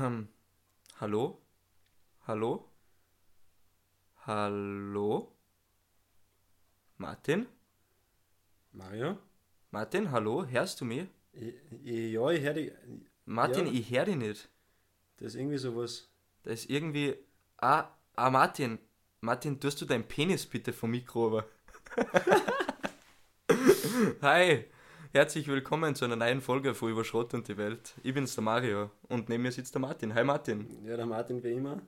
Ähm, hallo? Hallo? Hallo? Martin? Mario? Martin, hallo? Hörst du mich? Ich, ich, ja, ich höre dich. Martin, Ja. ich höre dich nicht. Das ist irgendwie sowas. Da ist irgendwie. Ah, ah, Martin. Martin, tust du deinen Penis bitte vom Mikro über? Hi, herzlich willkommen zu einer neuen Folge von Über Schrott und die Welt. Ich bin's, der Mario, und neben mir sitzt der Martin. Hi Martin. Ja, der Martin wie immer.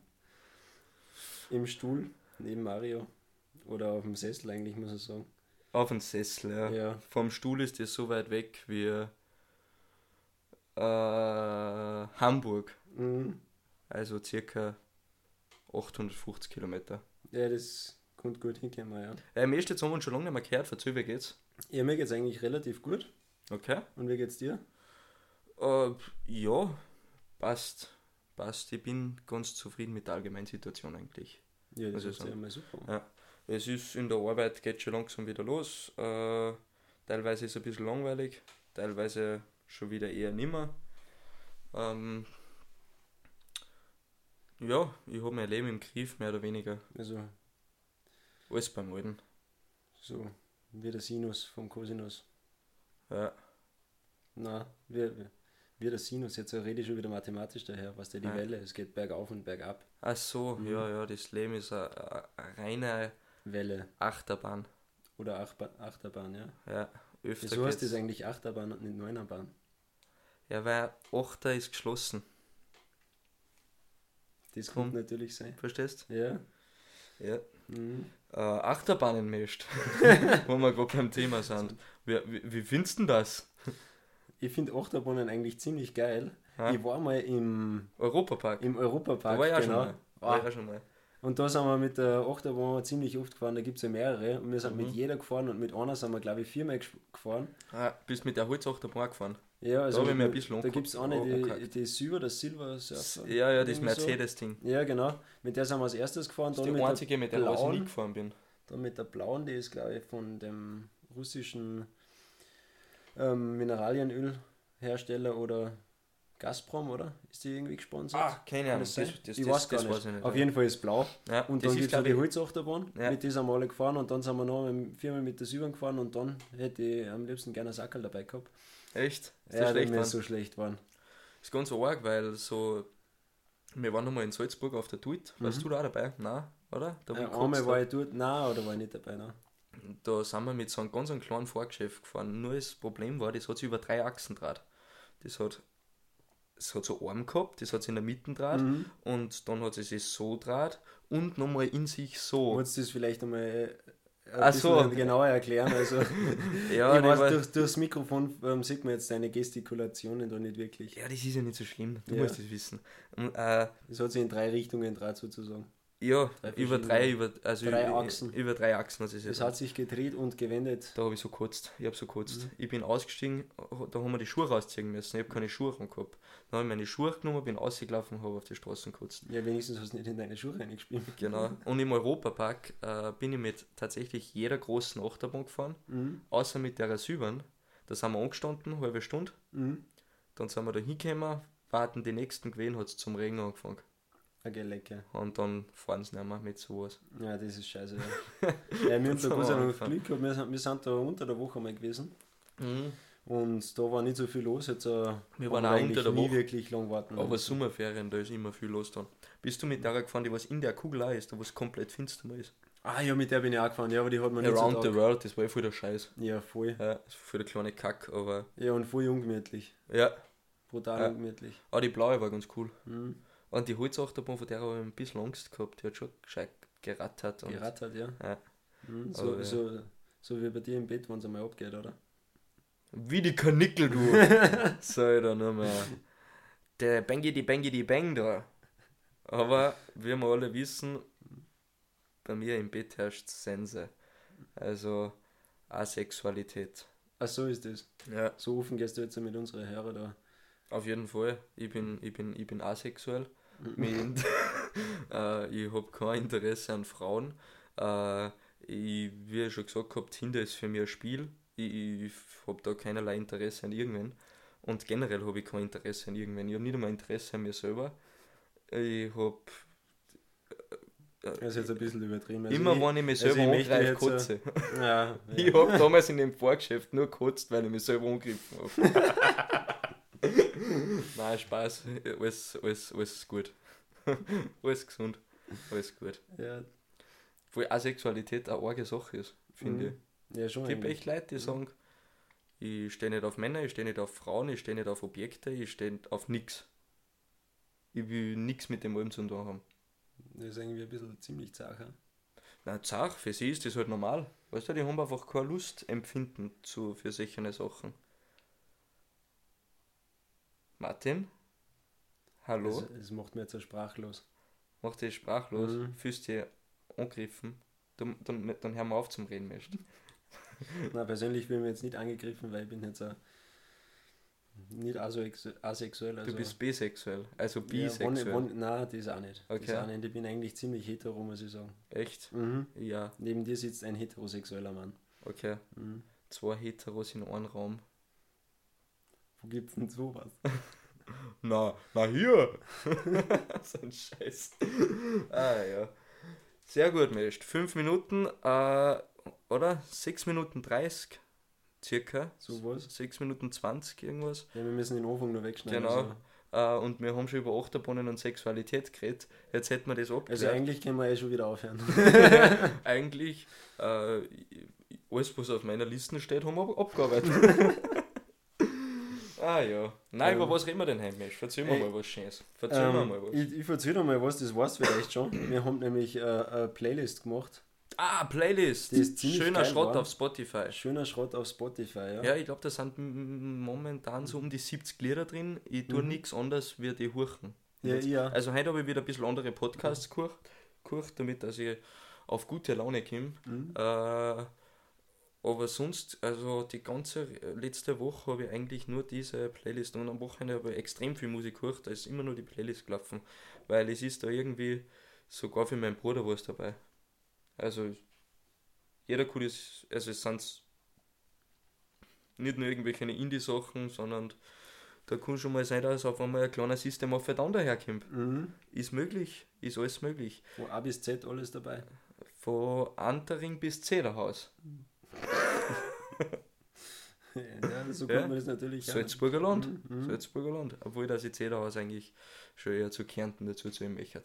Im Stuhl, neben Mario. Oder auf dem Sessel eigentlich, muss ich sagen. Auf dem Sessel, ja. Ja. Vom Stuhl ist das so weit weg wie äh, Hamburg. Mhm. Also circa 850 Kilometer. Ja, das kommt gut hinkommen, ja. Äh, mir ist jetzt haben wir schon lange nicht mehr gehört. Verzögert geht's? Ja, mir geht's eigentlich relativ gut. Okay. Und wie geht's dir? Äh, ja, passt. Passt. Ich bin ganz zufrieden mit der allgemeinen Situation eigentlich. Ja, das ich ist ja mal super. Ja. Es ist in der Arbeit geht schon langsam wieder los. Äh, teilweise ist es ein bisschen langweilig, teilweise schon wieder eher nimmer. Ähm, ja, ich habe mein Leben im Griff, mehr oder weniger. Also, Alles beim Alten. so wie der Sinus vom Cosinus. Ja, Na, wie, wie- wie der Sinus. Jetzt rede ich schon wieder mathematisch daher. Was der die Ja. Welle? Es geht bergauf und bergab. ach so, Mhm. ja, ja, das Leben ist eine, eine reine Welle. Achterbahn. Oder Achba Achterbahn, ja. Ja, öfter Wieso heißt das eigentlich Achterbahn und nicht Neunerbahn? Ja, weil Achter ist geschlossen. Das kommt natürlich sein. Verstehst Ja. Ja. Mhm. Äh, Achterbahnen mischt. Wo wir gerade beim Thema sind. Wie, wie, wie findest du das? Ich finde Achterbahnen eigentlich ziemlich geil. Ja. Ich war mal im, Europapark. im Europapark. da war ich auch genau. schon mal. War ich Ah, auch schon mal. Und da sind wir mit der Achterbahn ziemlich oft gefahren. Da gibt es ja mehrere. Und wir sind Mhm. mit jeder gefahren und mit einer sind wir, glaube ich, viermal gefahren. Ah, bist mit der Holzachterbahn gefahren? Ja, also hab ich mir ein bisschen da gibt es eine, die, die Silber, das Silver Surfer. Ja, ja, das Irgendwie so. Mercedes-Ding. Ja, genau. Mit der sind wir als erstes gefahren. Das ist die mit, einzige, der mit der ich nie blauen, gefahren bin. dann mit der blauen, die ist, glaube ich, von dem russischen ähm, Mineralienölhersteller oder Gazprom, oder? Ist die irgendwie gesponsert? Ah, keine Ahnung. das Das, das, ich das, weiß gar das nicht. weiß ich nicht. Auf ja. jeden Fall ist blau. Ja, Und dann ist, gibt es die Holzachterbahn, Ja. mit dieser Male gefahren und dann sind wir noch mit viermal mit der Silbern gefahren und dann hätte ich am liebsten gerne einen Sackerl dabei gehabt. echt? Ist das Ja, schlecht, wir Mann? so schlecht waren. ist ganz arg, weil so. Wir waren nochmal in Salzburg auf der Tuit. Warst Mhm. du da dabei? Nein, oder? Da, Äh, wo ich einmal war da, ich dort, nein, oder war ich nicht dabei, nein. da sind wir mit so einem ganz kleinen Fahrgeschäft gefahren. Nur das Problem war, das hat sich über drei Achsen draht. Das hat, das hat so Arm gehabt, das hat in der Mitte draht Mhm. und dann hat es sich so draht und nochmal in sich so. Wolltest du das vielleicht einmal äh, ein so. genauer erklären? Also, Ja, ich weiß, war- durch, durchs Mikrofon ähm, sieht man jetzt deine Gestikulationen da nicht wirklich. ja, das ist ja nicht so schlimm. Du Ja. musst das wissen. Und, äh, Es hat sich in drei Richtungen draht sozusagen. Ja, Drei über drei, über, also drei über, Achsen. über drei Achsen es Es ja hat sich gedreht und gewendet. Da habe ich so gekotzt. Ich habe so gekotzt. Mhm. Ich bin ausgestiegen, da haben wir die Schuhe rausziehen müssen. Ich habe keine Schuhe gehabt. Dann habe ich meine Schuhe genommen, bin ausgelaufen und habe auf die Straßen gekotzt. Ja, wenigstens hast du nicht in deine Schuhe reingespielt. Genau. Und im Europapark äh, bin ich mit tatsächlich jeder großen Achterbahn gefahren, Mhm. außer mit der Silbern. Da sind wir angestanden, halbe Stunde. Mhm. Dann sind wir da hingekommen, warten die nächsten gewesen, hat es zum Regen angefangen. Okay, lecker. Und dann fahren sie nicht mehr mit sowas. Ja, das ist scheiße. Ja, ja wir haben da Gott sei Dank. Glück gehabt. Wir sind, wir sind da unter der Woche mal gewesen. Mhm. Und da war nicht so viel los. Jetzt, äh, Wir waren auch unter der nie Woche. wirklich lang warten. Aber. Sommerferien, da ist immer viel los dann. Bist du mit der gefahren, die was in der Kugel ist, da wo es komplett finster mal ist? Ah ja, mit der bin ich auch gefahren. Ja, aber die hat man nicht Around so the. World, das war ja voll der Scheiß. Ja, voll. Ja, voll der kleine Kack, aber Ja, und voll ungemütlich. ja. Brutal Ja. ungemütlich. Aber die blaue war ganz cool. Mhm. Und die Holzachterbahn, von der habe ich ein bisschen Angst gehabt, die hat schon gescheit gerattert. Und Gerattert, ja. Ja. Mhm. Aber So, ja. so, so wie bei dir im Bett, wenn es einmal abgeht, oder? Wie die Kanickel, du! Sei da nur mehr. Der Bangi die Bangi die Bang da. Aber wie wir alle wissen, bei mir im Bett herrscht Sense. Also Asexualität. Ach so ist das. Ja. So offen gehst du jetzt mit unseren Hörern da. Auf jeden Fall. Ich bin, ich bin, ich bin asexuell. Mit, äh, ich habe kein Interesse an Frauen. Äh, ich, wie ich schon gesagt habe, Tinder ist für mich ein Spiel. Ich, ich habe da keinerlei Interesse an irgendwen. Und generell habe ich kein Interesse an irgendwen. Ich habe nicht einmal Interesse an mir selber. Ich habe Das ist jetzt ein bisschen übertrieben. Also immer, ich, wenn ich mich also selber möchte angreife, äh, kotze. ja, ja. Ich habe damals in dem Vorgeschäft nur gekotzt, weil ich mich selber angegriffen habe. Nein, Spaß. Alles, alles, alles gut. alles gesund. Alles gut. ja, Wo Asexualität eine arge Sache ist, finde Mhm. ja, schon. ich. Es gibt eigentlich. echt Leute, die sagen, ich stehe nicht auf Männer, ich stehe nicht auf Frauen, ich stehe nicht auf Objekte, ich stehe auf nichts. Ich will nichts mit dem allem zu tun haben. Das ist irgendwie ein bisschen ziemlich ja. Na, Zach, für sie ist das halt normal. Weißt du, die haben einfach keine Lust empfinden zu, für solche Sachen. Martin? Hallo? Das, das macht mir jetzt so sprachlos. Mach dich sprachlos, Mhm. fühlst dich angegriffen. Dann, dann, dann hör mal auf zum Reden, Mensch. Na, persönlich bin ich mir jetzt nicht angegriffen, weil ich bin jetzt auch nicht asex- asexuell. Also, Du bist bisexuell, also ja, bisexuell. wann- wann- Nein, das auch nicht. Okay. Das auch nicht. Ich bin eigentlich ziemlich hetero, muss ich sagen. Echt? Mhm. Ja, Neben dir sitzt ein heterosexueller Mann. okay. Mhm. Zwei Heteros in einem Raum. Wo gibt's denn sowas? Na, na hier! so ein Scheiß. ah ja. Sehr gut, Mensch. Fünf Minuten, äh, oder? Sechs Minuten 30 circa. Sowas? Sechs Minuten 20 irgendwas. Ja, wir müssen den Anfang noch wegschneiden. Genau. Äh, und wir haben schon über Achterbahnen und Sexualität geredet. Jetzt hätten wir das Also, abgeklärt. also eigentlich können wir eh schon wieder aufhören. eigentlich äh, alles, was auf meiner Liste steht, haben wir ab- abgearbeitet. Ah ja. Nein, Ähm, über was reden wir denn heute, Mensch? Erzähl mir ey, mal was Schönes. Mir ähm, mal was. ich ich erzähl dir mal was, das weißt du vielleicht schon. Wir haben nämlich äh, eine Playlist gemacht. Ah, Playlist. Schöner Schrott wa? auf Spotify. Schöner Schrott auf Spotify, ja. Ja, ich glaube, da sind momentan so um die 70 Lieder drin. Ich tue Mhm. nichts anderes wie die Hurchen. Ja, ja. Also heute habe ich wieder ein bisschen andere Podcasts gehört damit dass ich auf gute Laune komme. Mhm. Äh, aber sonst, also die ganze letzte Woche habe ich eigentlich nur diese Playlist und am Wochenende habe ich extrem viel Musik gehört, da ist immer nur die Playlist gelaufen, weil es ist da irgendwie sogar für meinen Bruder was dabei. Also jeder cooles, also es sind nicht nur irgendwelche Indie-Sachen, sondern da kann schon mal sein, dass auf einmal ein kleiner System of a Down daherkommt. Mhm. Ist möglich, ist alles möglich. Von A bis Z alles dabei. Von Antering bis Zederhaus. ja, so Ja. kann man das natürlich. Salzburger Land. Mhm, mhm. Salzburger Land. Obwohl das ich Zederhaus eigentlich schon eher zu Kärnten dazu zu ihm möchte.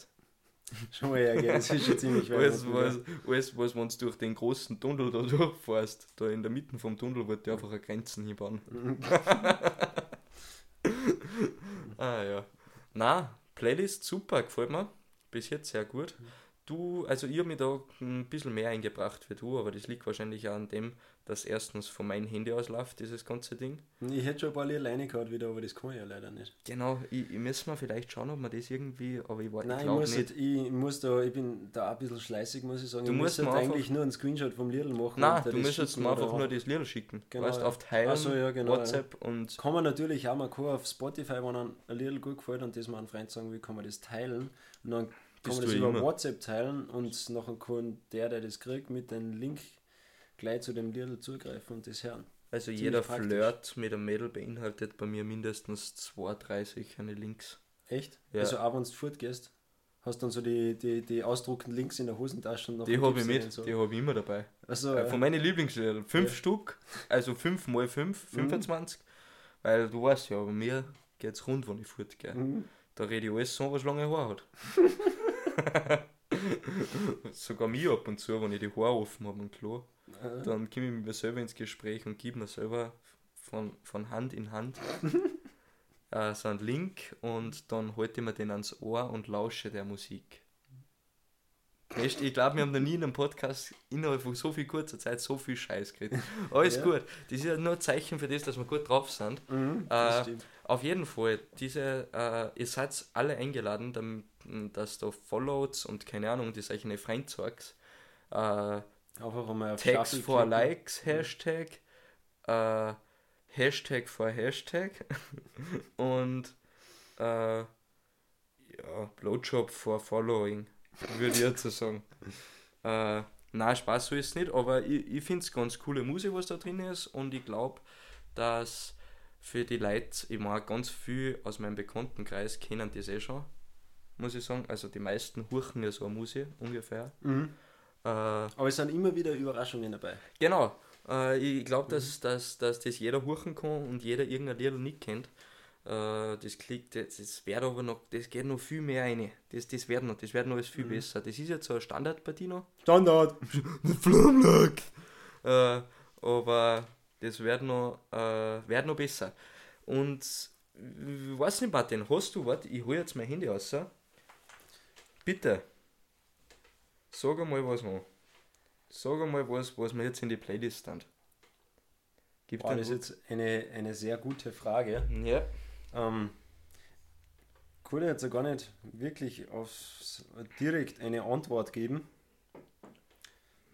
Schon mal hergehen, das ist schon ziemlich weit. Alles, was, alles, was wenn du durch den großen Tunnel da durchfährst, da in der Mitte vom Tunnel wird einfach eine Grenzen hinbauen. Mhm. Ah ja. Na, Playlist super, gefällt mir. Bis jetzt sehr gut. Du, also ich habe mich da ein bisschen mehr eingebracht wie du, aber das liegt wahrscheinlich auch an dem, dass erstens von meinem Handy aus läuft, dieses ganze Ding. Ich hätte schon ein paar alleine gehabt wieder, aber das kann ich ja leider nicht. Genau, ich, ich müssen wir vielleicht schauen, ob man das irgendwie, aber ich, ich Nein, ich muss, nicht. halt, ich muss da, ich bin da auch ein bisschen schleißig, muss ich sagen. Du ich musst muss halt eigentlich nur einen Screenshot vom Lidl machen. Nein, du müsstest schicken mir einfach nur das Lied schicken. Genau, weißt, ja. auf Teilen, so, ja, genau, WhatsApp und Kann man natürlich auch mal auf Spotify, wenn einem ein Lidl gut gefällt und das mal einem Freund sagen will, kann man das teilen. Und dann kann man das du über immer. WhatsApp teilen und nachher kann der, der das kriegt, mit dem Link gleich zu dem Lidl zugreifen und das hören. also ziemlich jeder praktisch. Flirt mit einem Mädel beinhaltet bei mir mindestens zwei, drei solche Links. Echt? Ja. Also auch wenn du fortgehst, hast dann so die, die, die ausdruckten Links in der Hosentasche und Die habe ich du mit, so. die habe ich immer dabei. Also, Äh. Von meinen Lieblingsliedern. Fünf Ja. Stück, also fünf mal fünf, 25. Weil du weißt ja, bei mir geht es rund, wenn ich fortgehe. Mhm. Da rede ich alles so, was lange Haare hat. Sogar mir ab und zu, wenn ich die Haare offen habe im Klo, dann komme ich mit mir selber ins Gespräch und gebe mir selber von, von Hand in Hand äh, so einen Link und dann halte ich mir den ans Ohr und lausche der Musik. Weißt, ich glaube, wir haben noch nie in einem Podcast innerhalb von so viel kurzer Zeit so viel Scheiß geredet. Alles Ja. gut. Das ist ja nur ein Zeichen für das, dass wir gut drauf sind. mhm, Äh. Auf jeden Fall, diese, äh, ihr seid alle eingeladen, damit, dass da followt und keine Ahnung, das euch eine Freund sagt. Äh, Einfach einmal auf Tags for klicken. Likes, Hashtag, äh, Hashtag for Hashtag und äh, ja, Blowjob for Following, würde ich jetzt so sagen. äh, na Spaß so ist es nicht, aber ich, ich finde es ganz coole Musik, was da drin ist und ich glaube, dass für die Leute, ich mag ganz viel aus meinem Bekanntenkreis kennen das eh schon, muss ich sagen. Also die meisten huchen ja so eine Musik ungefähr. Mhm. Äh, Aber es sind immer wieder Überraschungen dabei. genau. Äh, ich glaube, dass, dass, dass das jeder huchen kann und jeder irgendein Lied nicht kennt. Äh, das klingt, das, das wird aber noch, das geht noch viel mehr rein. Das, das wird noch, das wird noch alles viel besser. Das ist jetzt so eine Standardpartie noch. Standard! Flammlack. Äh, aber das wird noch, äh, wird noch besser. Und ich weiß nicht, Martin, hast du was? Ich hole jetzt mein Handy raus. Bitte. Sag einmal was noch. Sag einmal was, was mir jetzt in die Playlist stand. Gibt Boah, das ist jetzt eine, eine sehr gute Frage. Ja. Ähm, kann ich jetzt gar nicht wirklich aufs, direkt eine Antwort geben,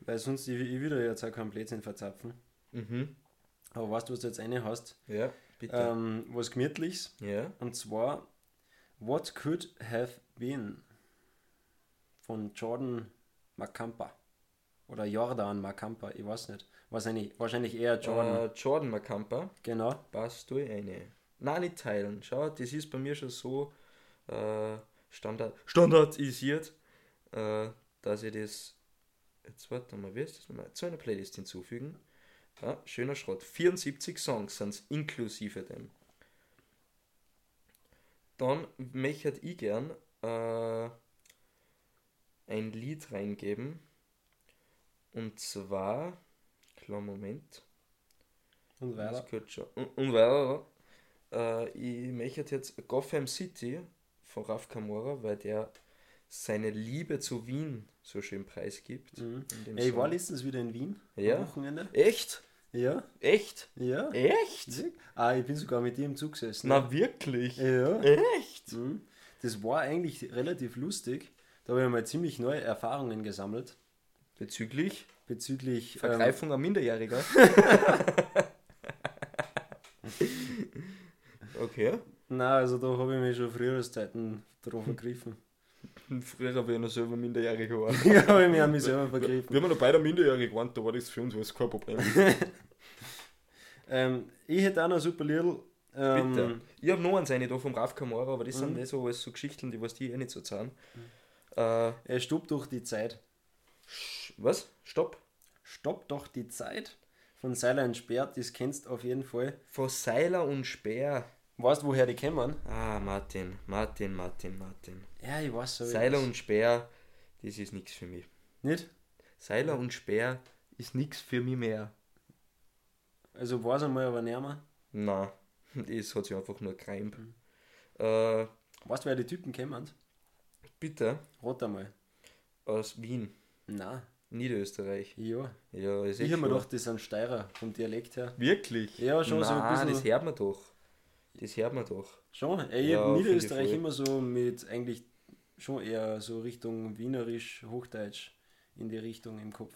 weil sonst ich, ich wieder jetzt auch keinen Blödsinn verzapfen. Mhm. Aber weißt du, was du jetzt eine hast? Ja, bitte. Ähm, was Gemütliches. ja. Und zwar What Could Have Been von Jordan Macampa. Oder Jordan Macampa, ich weiß nicht. Wahrscheinlich, wahrscheinlich eher Jordan. Äh, Jordan Macampa. Genau. passt du eine. Nein, nicht teilen. Schau, das ist bei mir schon so äh, Standard, standardisiert, äh, dass ich das. Jetzt warte mal, wie ist das nochmal? Zu einer Playlist hinzufügen. Ja, schöner Schrott. 74 Songs sind es inklusive dem. Dann möchte ich gern äh, ein Lied reingeben. Und zwar. Klar, Moment. Und weiter. Und, und weiter. Äh, ich möchte jetzt Gotham City von Raf Kamora, weil der seine Liebe zu Wien so schön preisgibt. Mhm. Ey, ich war letztens wieder in Wien. Ja. Am Wochenende. Echt? Ja. Echt? Ja. Echt? Ah, ich bin sogar mit dir im Zug gesessen. Na wirklich? Ja. Echt? Mhm. Das war eigentlich relativ lustig. Da habe ich mal ziemlich neue Erfahrungen gesammelt Bezüglich bezüglich. Ähm, Vergreifung an Minderjähriger. okay. na, also da habe ich mich schon früheres Zeiten drauf vergriffen. Früher habe ich noch selber minderjährig geworden. ja, habe ich mich an mich selber vergriffen. Wir haben noch beide minderjährig waren, da war das für uns alles kein Problem. Ähm, ich hätte auch noch super Lidl. Ähm, Bitte. Ich habe noch eins eine da vom Raf Kamara, aber das sind Mhm. nicht so alles so Geschichten, die was die eh nicht so zahlen. Äh, Er stoppt durch die Zeit. was? Stopp. Stopp doch die Zeit von Seiler und Speer, das kennst du auf jeden Fall. Von Seiler und Speer. Weißt du, woher die kommen? Ah, Martin, Martin, Martin, Martin. Ja, ich weiß so. Seiler und Speer, das ist nichts für mich. Nicht? Seiler und Speer ist nichts für mich mehr. Also weiß einmal aber nicht mehr. Na, das hat sich einfach nur gereimt. Mhm. Äh, Weißt du, wer die Typen kommen? bitte, Rat einmal. aus Wien, Na, Niederösterreich. ja. Ja, ist Ich habe mir gedacht, das sind Steirer vom Dialekt her. Wirklich? Ja, schon so ein Nein, bisschen- das hört man doch. Das hört man doch. Schon? Ich Ja, habe Niederösterreich immer so mit eigentlich schon eher so Richtung Wienerisch, Hochdeutsch in die Richtung im Kopf.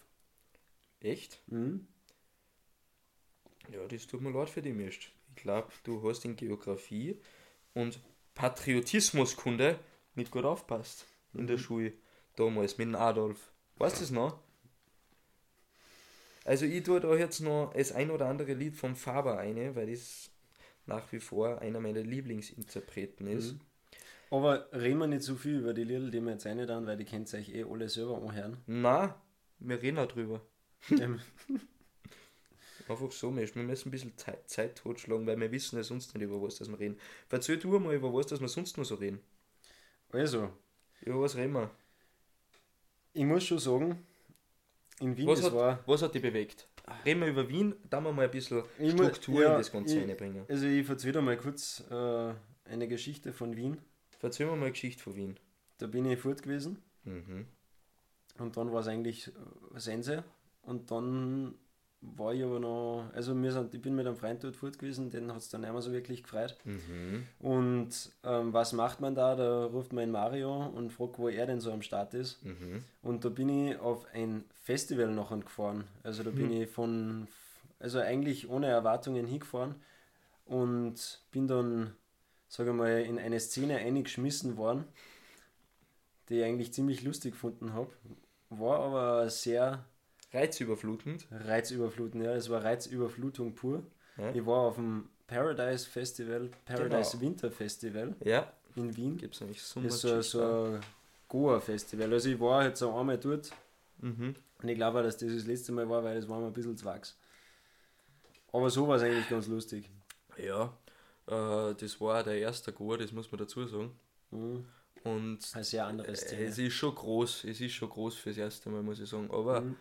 Echt? Mhm. Ja, das tut mir leid für die Mist. Ich glaube, du hast in Geografie und Patriotismuskunde nicht gut aufpasst in Mhm. der Schule. Damals mit dem Adolf. Weißt du das noch? Also ich tue da jetzt noch das ein oder andere Lied von Faber eine, weil das nach wie vor einer meiner Lieblingsinterpreten ist. Mhm. Aber reden wir nicht so viel über die Lieder, die wir jetzt rein dann, weil die könnt ihr euch eh alle selber anhören. Na, wir reden auch drüber. Ähm, Einfach so, Mensch. wir müssen ein bisschen Zeit, Zeit totschlagen, weil wir wissen ja sonst nicht über was das wir reden. Erzähl du mal über was, dass wir sonst noch so reden. also, Über was reden wir? ich muss schon sagen, in Wien, Was hat, war. was hat dich bewegt? Reden wir über Wien, da wir mal ein bisschen Struktur ja, in das Ganze ich- reinbringen. Also, ich erzähle wieder mal kurz äh, eine Geschichte von Wien. Erzähl mir mal eine Geschichte von Wien. Da bin ich fort gewesen Mhm. und dann war es eigentlich Sense. Und dann war ich aber noch. Also, wir sind, ich bin mit einem Freund dort fort gewesen, den hat es dann nicht mehr so wirklich gefreut. Mhm. Und ähm, was macht man da? Da ruft man in Mario und fragt, wo er denn so am Start ist. Mhm. Und da bin ich auf ein Festival nachher gefahren. Also da bin ich von, also eigentlich ohne Erwartungen hingefahren und bin dann, sage ich mal, in eine Szene eingeschmissen worden, die ich eigentlich ziemlich lustig gefunden habe. War aber sehr Reizüberflutend. reizüberflutend, ja, es war Reizüberflutung pur. Ja. Ich war auf dem Paradise Festival, Paradise Genau. Winter Festival Ja, in Wien. gibt es nämlich Das Sommer ist so, so ein Goa-Festival. Also ich war jetzt so einmal dort Mhm. und ich glaube auch, dass das das letzte Mal war, weil das war mir ein bisschen zu wachs. Aber so war es eigentlich ganz lustig. Ja, äh, das war der erste Goa, das muss man dazu sagen. Mhm. Und Eine sehr andere äh, Szene. es ist schon groß, es ist schon groß fürs erste Mal, muss ich sagen. Aber Mhm.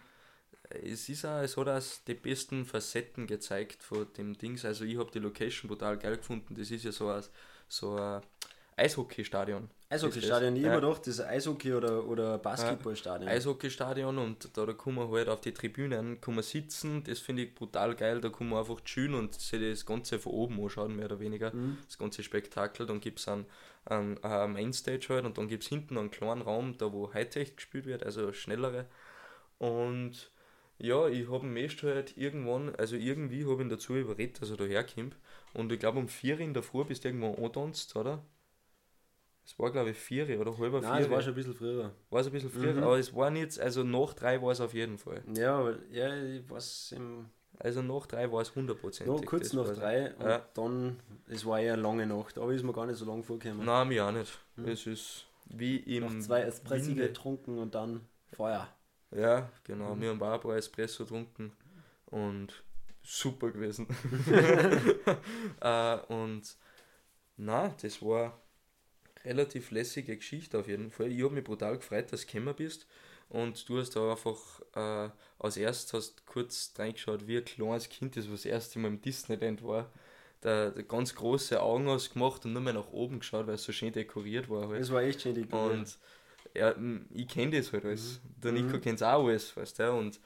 Es ist auch, es hat auch die besten Facetten gezeigt von dem Dings. Also ich habe die Location brutal geil gefunden. Das ist ja so ein, so ein Eishockeystadion. Eishockeystadion, ich Ja. immer gedacht, das ist Eishockey- oder, oder Basketballstadion. Eishockeystadion und da, da kann man halt auf die Tribünen kann man sitzen. Das finde ich brutal geil. Da kann man einfach chillen und sich das Ganze von oben anschauen, mehr oder weniger. Mhm. Das ganze Spektakel. Dann gibt es einen, einen, eine Mainstage halt und dann gibt es hinten einen kleinen Raum, da wo Hightech gespielt wird, also schnellere. Und ja, ich habe ihn erst halt irgendwann, also irgendwie habe ich ihn dazu überredet, dass er da herkommt. Und ich glaube um 4 in der Früh bist du irgendwann angetanzt, oder? Es war glaube ich 4 oder halber 4. Nein, es war schon ein bisschen früher. War es ein bisschen früher, Mhm. aber es war nicht, also nach 3 war es auf jeden Fall. Ja, aber ja, ich weiß, im, Also nach 3 war es 100%. noch kurz nach drei und Ja. dann, es war eher eine lange Nacht, aber ist mir gar nicht so lang vorgekommen. Nein, mir auch nicht. Mhm. Es ist wie im Noch zwei Espresso getrunken und dann Feuer. Ja, genau. Mhm. Wir haben paar Espresso getrunken und super gewesen. äh, und na, das war relativ lässige Geschichte auf jeden Fall. Ich habe mich brutal gefreut, dass du gekommen bist und du hast da einfach äh, als erstes hast kurz reingeschaut, wie ein kleines Kind das was das erste Mal im Disneyland war. Der, der ganz große Augen hast gemacht und nur mal nach oben geschaut, weil es so schön dekoriert war. Halt. Das war echt schön dekoriert. Und ja, ich kenne das halt alles. Der Mhm. Nico kennt es auch alles, weißt du? Und,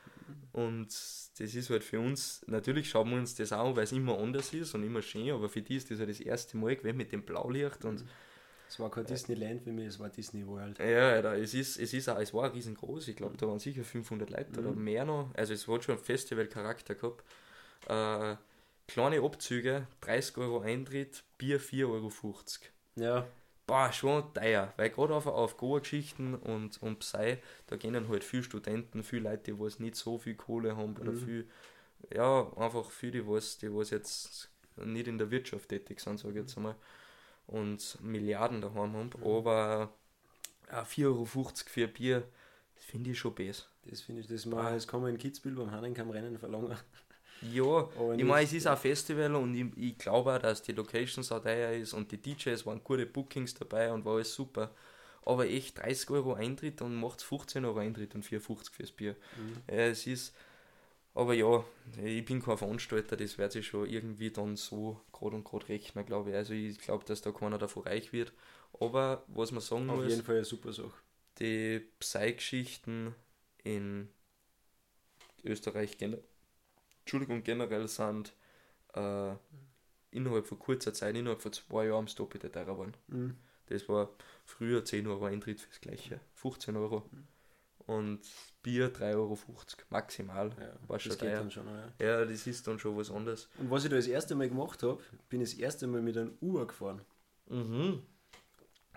und das ist halt für uns, natürlich schauen wir uns das auch an, weil es immer anders ist und immer schön, aber für die ist das halt das erste Mal gewesen mit dem Blaulicht und Es war kein Disneyland für mich, es war Disney World. ja, Alter, es ist, es ist auch, es war riesengroß, ich glaube, da waren sicher 500 Leute oder Mhm. mehr noch, also es hat schon einen Festivalcharakter gehabt. Äh, kleine Abzüge, 30 Euro Eintritt, Bier 4,50 Euro. Ja, Boah, schon teuer, weil gerade auf, auf Goa-Geschichten und, und Psy, da gehen halt viele Studenten, viele Leute, die was nicht so viel Kohle haben oder Mhm. viel, ja, einfach viele, die was, die was jetzt nicht in der Wirtschaft tätig sind, sage ich jetzt einmal, und Milliarden daheim haben, Mhm. aber ja, 4,50 Euro für ein Bier, das finde ich schon besser. das finde ich, das, mal, das kann man in Kitzbühel beim Hannenkamm-Rennen verlangen. Ja, Aber ich meine, es ist ein Festival und ich, ich glaube auch, dass die Location so teuer ist und die DJs waren gute Bookings dabei und war alles super. Aber echt 30 Euro Eintritt und macht 15 Euro Eintritt und 4,50 fürs Bier. Mhm. Ja, es ist, aber ja, ich bin kein Veranstalter, das wird sich schon irgendwie dann so gerade und gerade rechnen, glaube ich. Also ich glaube, dass da keiner davon reich wird. Aber was man sagen Auf muss, jeden Fall eine super Sache. die Psy-Geschichten in Österreich generell, Entschuldigung, generell sind äh, innerhalb von kurzer Zeit, innerhalb von zwei Jahren das Doppelte teurer geworden. Mhm. Das war früher 10 Euro Eintritt fürs gleiche, 15 Euro und Bier 3,50 Euro maximal. Ja, War das schon geht teuer. dann schon, ja. Ja, das ist dann schon was anderes. Und was ich da das erste Mal gemacht habe, bin ich das erste Mal mit einem Uber gefahren. Mhm.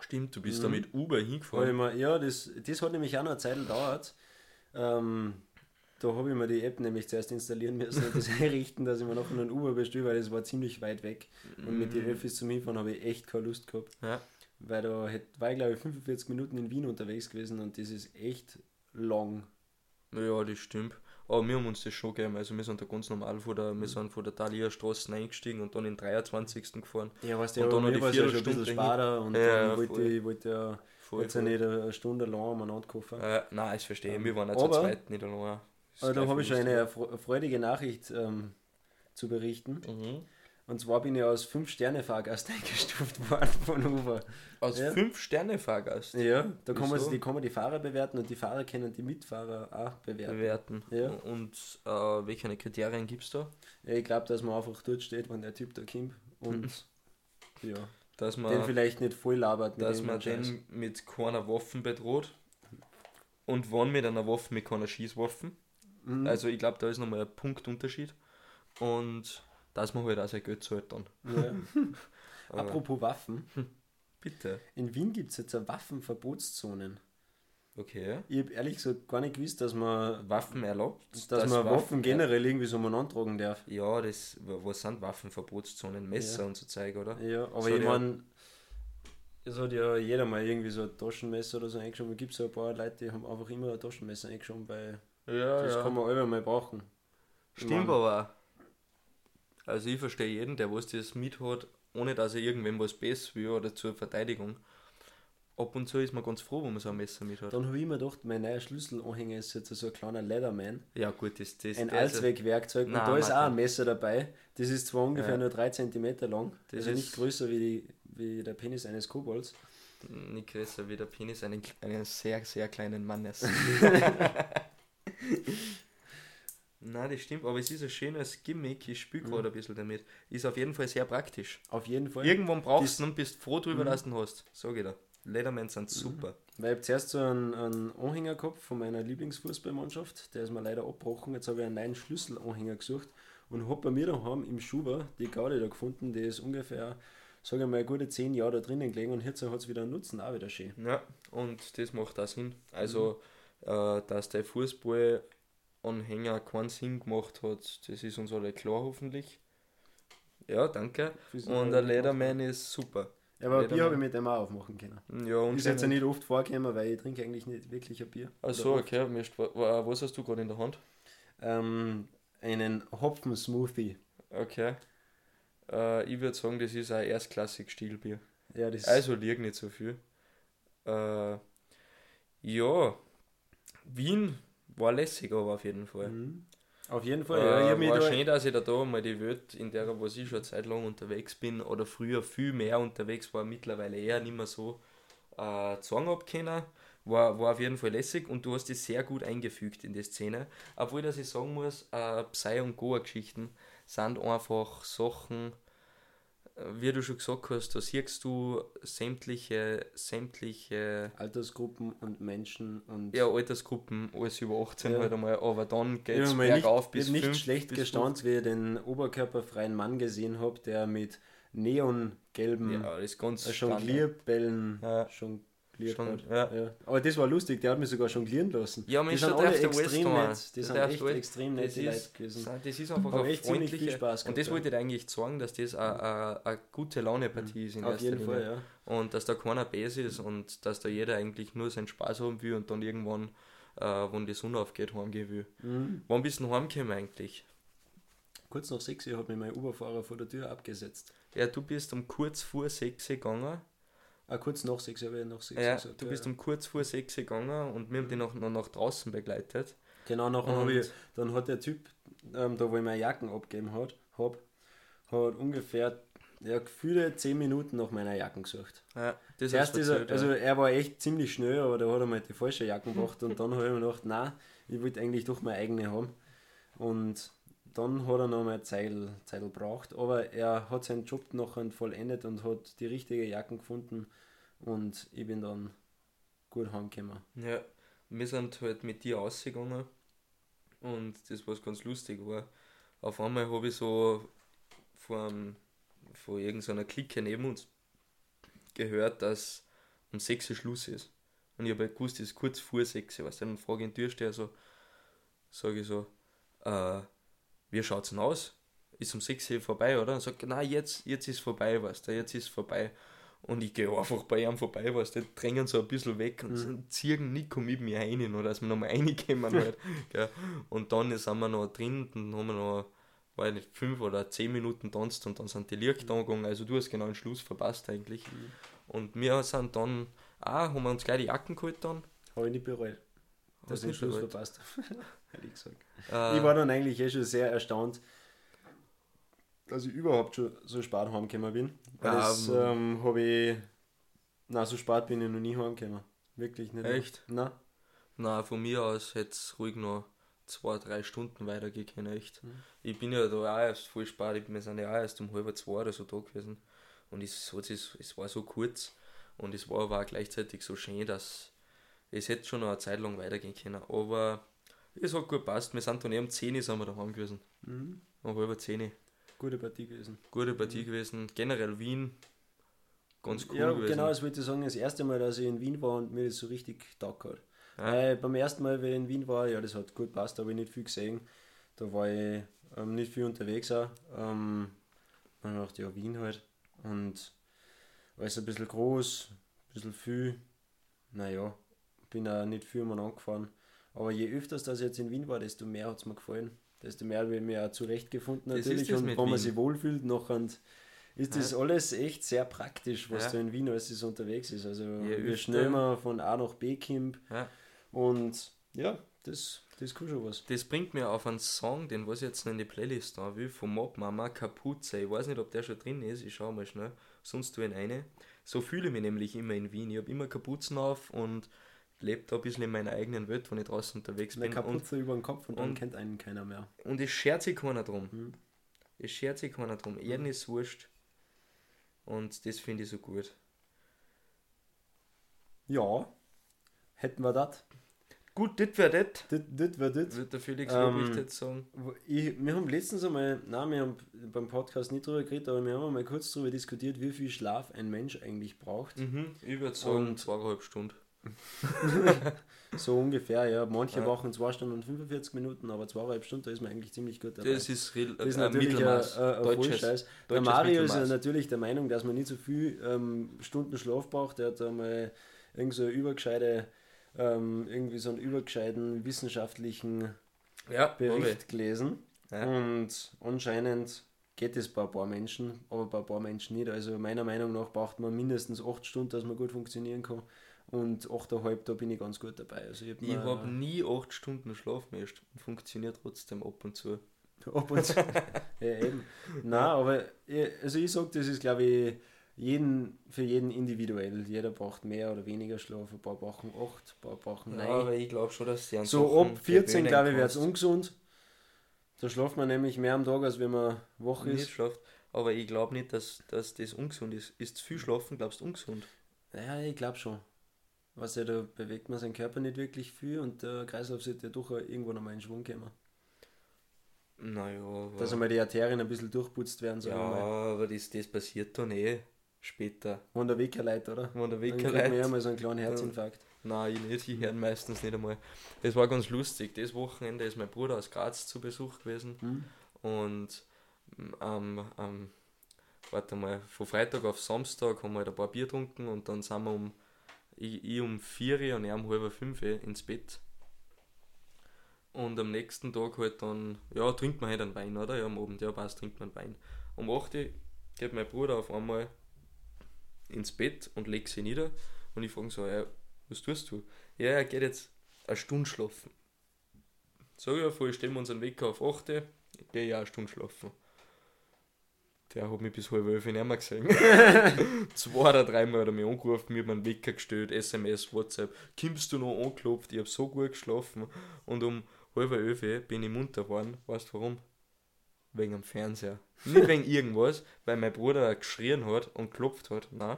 Stimmt, du bist Mhm. da mit Uber hingefahren. mir, ja, das, das hat nämlich auch noch eine Zeit gedauert. Ähm, da habe ich mir die App nämlich zuerst installieren müssen und das einrichten, dass ich mir nachher einen Uber bestelle, weil das war ziemlich weit weg. Und mit den Öffis zum Hinfahren habe ich echt keine Lust gehabt. Ja. Weil da war ich glaube ich 45 Minuten in Wien unterwegs gewesen und das ist echt lang. Ja, das stimmt. Aber wir haben uns das schon gegeben. Also wir sind da ganz normal von der, wir sind von der Thalia Straße eingestiegen und dann den 23. gefahren. Ja, weißt Und du, dann aber noch die war es ja schon ein Viertelstunde bisschen hin. später und Ja, dann wollte ich, wollte ja Voll, jetzt voll. nicht eine Stunde lang umeinander kaufen. Äh, nein, das verstehe ich. Ähm, Wir waren auch zu zweit nicht allein. Ist da habe ich schon eine freudige Nachricht ähm, zu berichten. Mhm. Und zwar bin ich als 5-Sterne-Fahrgast eingestuft worden von Uber. Als Ja. 5-Sterne-Fahrgast Ja, da kann man, die, kann man die Fahrer bewerten und die Fahrer können die Mitfahrer auch bewerten. bewerten. Ja. Und äh, welche Kriterien gibt es da? Ja, ich glaube, dass man einfach dort steht, wenn der Typ da kommt und ja, Dass man, den vielleicht nicht voll labert. dass man Scheiß. den mit keiner Waffen bedroht. Und wann mit einer Waffe mit keiner Schießwaffen. Mhm. Also ich glaube, da ist nochmal ein Punktunterschied. Und dass man halt auch sein Geld zahlt dann. ja. Apropos Waffen, bitte. in Wien gibt es jetzt eine Waffenverbotszonen. Okay. Ich habe ehrlich gesagt gar nicht gewusst, dass man, Waffen erlaubt? dass man Waffen generell irgendwie so umeinander tragen darf. Ja, das, was sind Waffenverbotszonen? Messer Ja. und so Zeug, oder? Ja, aber So ich meine, es hat ja jeder mal irgendwie so ein Taschenmesser oder so eingeschoben. Es gibt so ein paar Leute, die haben einfach immer ein Taschenmesser eingeschoben, weil Ja, das kann man alle mal brauchen. Ich Stimmt mein, aber auch. Also ich verstehe jeden, der was das mit hat, ohne dass er irgendwem was Besseres will oder zur Verteidigung. Ab und zu ist man ganz froh, wenn man so ein Messer mit hat. Dann habe ich mir gedacht, mein neuer Schlüsselanhänger ist jetzt so ein kleiner Leatherman. Ja gut, das, das, Ein ist- Allzweckwerkzeug. Und da ist auch ein Messer dabei. Das ist zwar ungefähr Ja. nur 3 cm lang, Das also ist- nicht größer wie, die, wie der Penis eines Kobolds. nicht größer wie der Penis einen sehr, sehr kleinen Mannes. Nein, das stimmt, aber es ist ein schönes Gimmick, ich spiele Mhm. gerade ein bisschen damit. Ist auf jeden Fall sehr praktisch. Auf jeden Fall. Irgendwann brauchst du und bist froh drüber, Mhm. dass du ihn hast. Sag ich dir. Leathermans sind super. Weil ich habe zuerst so einen, einen Anhänger gehabt von meiner Lieblingsfußballmannschaft, der ist mir leider abgebrochen. Jetzt habe ich einen neuen Schlüsselanhänger gesucht und habe bei mir daheim im Schuber die Gaudi da gefunden, die ist ungefähr, sage ich mal, gute 10 Jahre da drinnen gelegen und jetzt hat es wieder einen Nutzen, auch wieder schön. Ja, und das macht auch Sinn. Also, äh, dass der Fußballanhänger keinen Sinn gemacht hat, das ist uns alle klar hoffentlich. Ja, danke. Und der Leatherman ist super. Ja, aber ein Bier habe ich mit dem auch aufmachen können. Ja, und Ist jetzt ja nicht oft vorgekommen, weil ich trinke eigentlich nicht wirklich ein Bier. Achso, okay, Was hast du gerade in der Hand? Ähm, einen Hopfen-Smoothie. Okay. Äh, ich würde sagen, das ist ein erstklassig Stilbier. Ja, das Also liegt nicht so viel. Äh, ja, Wien war lässig, aber auf jeden Fall. Mhm. Auf jeden Fall, Äh, ja. Ich war da, schön, dass ich da, da mal die Welt, in der was ich schon Zeit lang unterwegs bin oder früher viel mehr unterwegs war, mittlerweile eher nicht mehr so äh, sagen hab können. War, war auf jeden Fall lässig und du hast dich sehr gut eingefügt in die Szene. Obwohl, dass ich sagen muss, äh, Psy- und Goa-Geschichten sind einfach Sachen, wie du schon gesagt hast, da siehst du sämtliche, sämtliche Altersgruppen und Menschen und ja, Altersgruppen, alles über 18 Ja. halt einmal, aber dann Ich hab mal nicht, bergauf ich bis hab nicht schlecht gestaunt, wie ich den oberkörperfreien Mann gesehen habe, der mit neongelben Ja. Jonglierbällen Ja. Schon, hat. ja. Ja. Aber das war lustig, der hat mich sogar jonglieren lassen. Ja, die sind alle extrem nett. Die sind echt extrem Das nette Leute ist, gewesen. das ist einfach eine echt ziemlich viel. Spaß Und das ja. wollte ich eigentlich sagen, dass das eine- eine gute Laune-Partie ist in Auf erster jeden Linie. Fall, ja. Und dass da keiner base ist und dass da jeder eigentlich nur seinen Spaß haben will und dann irgendwann, äh, wenn die Sonne aufgeht, heimgehen will. Mhm. Wann bist du denn heimgekommen eigentlich? Kurz nach sechs Uhr hat mich mein Uberfahrer vor der Tür abgesetzt. Ja, du bist um kurz vor 6 Uhr gegangen. Ah, kurz nach sechs Uhr habe ich nach sechs Ja, gesagt, du ja. bist um kurz vor 6 Uhr gegangen und wir haben dich noch, noch nach draußen begleitet. Genau, nachher habe ich, dann hat der Typ, ähm, da wo ich meine Jacken abgegeben hat, hab, hat ungefähr ja, gefühlte 10 Minuten nach meiner Jacken gesucht. Ja, das du ist er, also ja. er war echt ziemlich schnell, aber da hat er mal die falsche Jacken gebracht und dann habe ich mir gedacht, nein, ich wollte eigentlich doch meine eigene haben. Und dann hat er noch mal Zeil, Zeil gebraucht, aber er hat seinen Job nachher vollendet und hat die richtige Jacken gefunden und ich bin dann gut heimgekommen. Ja, wir sind halt mit dir ausgegangen und das, was ganz lustig war, auf einmal habe ich so von, von irgendeiner Clique neben uns gehört, dass um 6 Uhr Schluss ist. Und ich habe halt gewusst, es ist kurz vor 6 Uhr, weißt du, dann frage ich den Türsteher so, sage ich so, äh, wie schaut's denn aus? Ist um 6 Uhr vorbei, oder? Und sagt, nein, jetzt, jetzt ist vorbei, weißt du, jetzt ist vorbei. Und ich gehe einfach bei ihm vorbei, weißt du, die drängen so ein bisschen weg und Mhm. ziehen nicht mit mir rein, oder dass wir nochmal reinkommen halt. gell. Und dann sind wir noch drin, dann haben wir noch, weiß ich nicht, fünf oder zehn Minuten tanzt und dann sind die Lichter angegangen, also du hast genau den Schluss verpasst eigentlich. Mhm. Und wir sind dann, auch, haben wir uns gleich die Jacken geholt dann. Habe ich nicht bereut, dass ich den Schluss bereut? verpasst. Ehrlich gesagt. Äh, Ich war dann eigentlich eh schon sehr erstaunt, dass ich überhaupt schon so spät heimgekommen bin. Weil das Ähm. ähm, habe ich. Na, so spät bin ich noch nie heimgekommen. Wirklich nicht. Echt? Na, Na, von mir aus hätte es ruhig noch zwei, drei Stunden weitergehen können, echt. Mhm. Ich bin ja da auch erst voll spät, ich- wir sind ja auch erst um halb zwei oder so da gewesen. Und es, hat sich- es war so kurz und es war aber auch gleichzeitig so schön, dass es hätte schon noch eine Zeit lang weitergehen können. Aber es hat gut passt. Wir sind dann eben um 10 Uhr sind wir daheim gewesen. mhm. Um halb 10 Uhr. gute Partie gewesen. Gute Partie gewesen. Generell Wien, ganz cool ja, gewesen. genau, das wollte ich sagen. Das erste Mal, dass ich in Wien war und mir das so richtig taugt hat. Ja. Äh, beim ersten Mal, wie ich in Wien war, ja, das hat gut passt, da habe ich nicht viel gesehen. Da war ich ähm, nicht viel unterwegs auch. Ähm, dann dachte ja, Wien halt. Und alles ein bisschen groß, ein bisschen viel. Naja, bin auch nicht viel mal angefahren. Aber je öfters das jetzt in Wien war, desto mehr hat es mir gefallen. Desto mehr habe ich mir auch zurechtgefunden natürlich. Und wo man sich wohlfühlt, noch und ist das ja. alles echt sehr praktisch, was ja. da in Wien alles unterwegs ist. Also je wie schnell man von A nach B kommt. Ja. Und ja, das, das kann schon was. Das bringt mir auf einen Song, den was ich jetzt noch in die Playlist da will, von Mob Mama Kapuze. Ich weiß nicht, ob der schon drin ist, ich schau mal schnell. Sonst tu ihn eine. So fühle ich mich nämlich immer in Wien. Ich habe immer Kapuzen auf und lebe da ein bisschen in meiner eigenen Welt, wenn ich draußen unterwegs bin. Eine Kapuze und, über den Kopf und, und dann kennt einen keiner mehr. Und es schert sich keiner drum. Hm. Es schert sich keiner drum. Hm. ist wurscht. Und das finde ich so gut. Ja, hätten wir das. Gut, das wäre das. Das wäre das. Wird der Felix ähm, jetzt sagen. Ich, wir haben letztens einmal, nein, wir haben beim Podcast nicht drüber geredet, aber wir haben einmal kurz darüber diskutiert, wie viel Schlaf ein Mensch eigentlich braucht. Mhm, ich Und zweieinhalb Stunden. so ungefähr, ja. Manche ja. brauchen 2 Stunden und 45 Minuten, aber zweieinhalb Stunden, da ist man eigentlich ziemlich gut dabei. Das ist, real, das ist natürlich ein, ein, ein Vollscheiß. Der Mario ist ja natürlich der Meinung, dass man nicht so viel ähm, Stunden Schlaf braucht. Der hat einmal irgend so übergescheite, ähm, irgendwie so einen übergescheiten wissenschaftlichen ja, Bericht gelesen. Ja. Und anscheinend geht es bei ein paar Menschen, aber bei ein paar Menschen nicht. Also meiner Meinung nach braucht man mindestens 8 Stunden, dass man gut funktionieren kann. Und 8,5, da bin ich ganz gut dabei. Also ich habe hab nie 8 Stunden Schlaf mehr und funktioniert trotzdem ab und zu. Ab und zu. ja, eben. Nein, aber ich, also ich sage, das ist glaube ich jeden, für jeden individuell. Jeder braucht mehr oder weniger Schlaf. Ein paar brauchen 8, ein paar brauchen 9. Ja, aber ich glaube schon, dass die So ab 14, glaube ich, wird es ungesund. Da schlaft man nämlich mehr am Tag, als wenn man wach ist. Schlaft. Aber ich glaube nicht, dass, dass das ungesund ist. Ist zu viel schlafen, glaubst du, ungesund? Ja, ich glaube schon. Was ja, da bewegt man seinen Körper nicht wirklich viel und der Kreislauf sollte ja doch irgendwo nochmal in Schwung kommen. Naja. Dass einmal die Arterien ein bisschen durchputzt werden. Ja, aber das, das passiert dann eh später. Wenn der Wecker leid, oder? Wenn der Wecker leid. Dann mal so einen kleinen Herzinfarkt. Nein, ich nicht. Ich höre meistens nicht einmal. Das war ganz lustig. Das Wochenende ist mein Bruder aus Graz zu Besuch gewesen. Hm. Und ähm, ähm, warte mal, von Freitag auf Samstag haben wir halt ein paar Bier getrunken und dann sind wir um ich, ich um 4 und er um halb 5 ins Bett. Und am nächsten Tag halt dann, ja, trinkt man halt einen Wein, oder? Ja, am Abend, ja, passt, trinkt man Wein. Um 8 geht mein Bruder auf einmal ins Bett und legt sich nieder. Und ich frage so, ja, was tust du? Ja, er geht jetzt eine Stunde schlafen. Sag ich ja, voll, stellen wir unseren Wecker auf 8, gehe ich auch eine Stunde schlafen. Der hat mich bis halb elf nicht mehr gesehen. Zwei oder dreimal hat er mich angerufen, mir einen Wecker gestellt, SMS, WhatsApp. Kommst du noch angeklopft? Ich habe so gut geschlafen. Und um halb elf bin ich munter geworden. Weißt du warum? Wegen dem Fernseher. Nicht wegen irgendwas, weil mein Bruder geschrien hat und geklopft hat. Nein,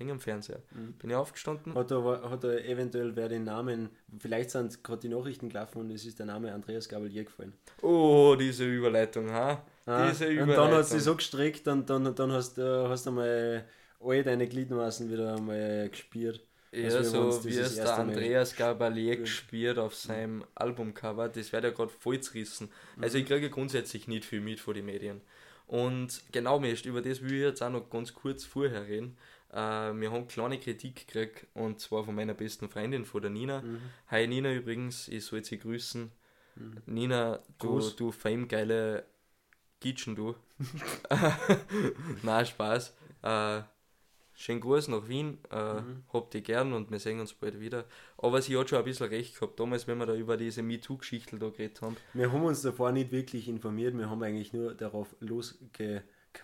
wegen dem Fernseher. Mhm. Bin ich aufgestanden. Hat er, hat er eventuell wer den Namen, vielleicht sind gerade die Nachrichten gelaufen und es ist der Name Andreas Gabalier gefallen. Oh, diese Überleitung, ha? Ah, Diese und dann hat sie so gestreckt und dann, dann hast du hast einmal all deine Gliedmaßen wieder einmal gespielt. Ja, so wie es der Andreas Gabalier gespielt auf seinem Albumcover, das wird ja gerade voll zerrissen. Also ich kriege grundsätzlich nicht viel mit von den Medien. Und genau, Mist, über das will ich jetzt auch noch ganz kurz vorher reden. Äh, wir haben kleine Kritik gekriegt und zwar von meiner besten Freundin, von der Nina. Mhm. Hi Nina übrigens, ich soll sie grüßen. Mhm. Nina, du, du famegeile Gitschen, du. Nein, Spaß. Äh, schönen Gruß nach Wien. Äh, mhm. Habt ihr gern und wir sehen uns bald wieder. Aber sie hat schon ein bisschen recht gehabt, damals, wenn wir da über diese MeToo-Geschichte da geredet haben. Wir haben uns davor nicht wirklich informiert, wir haben eigentlich nur darauf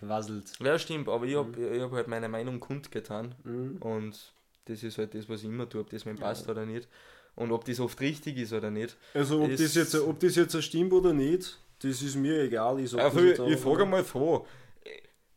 losgequasselt. Ja, stimmt, aber ich habe mhm. hab halt meine Meinung kundgetan. Mhm. Und das ist halt das, was ich immer tue, ob das mir passt ja. oder nicht. Und ob das oft richtig ist oder nicht. Also ob das jetzt, ob das jetzt stimmt oder nicht, das ist mir egal. Ich, also ich, ich sage mal so,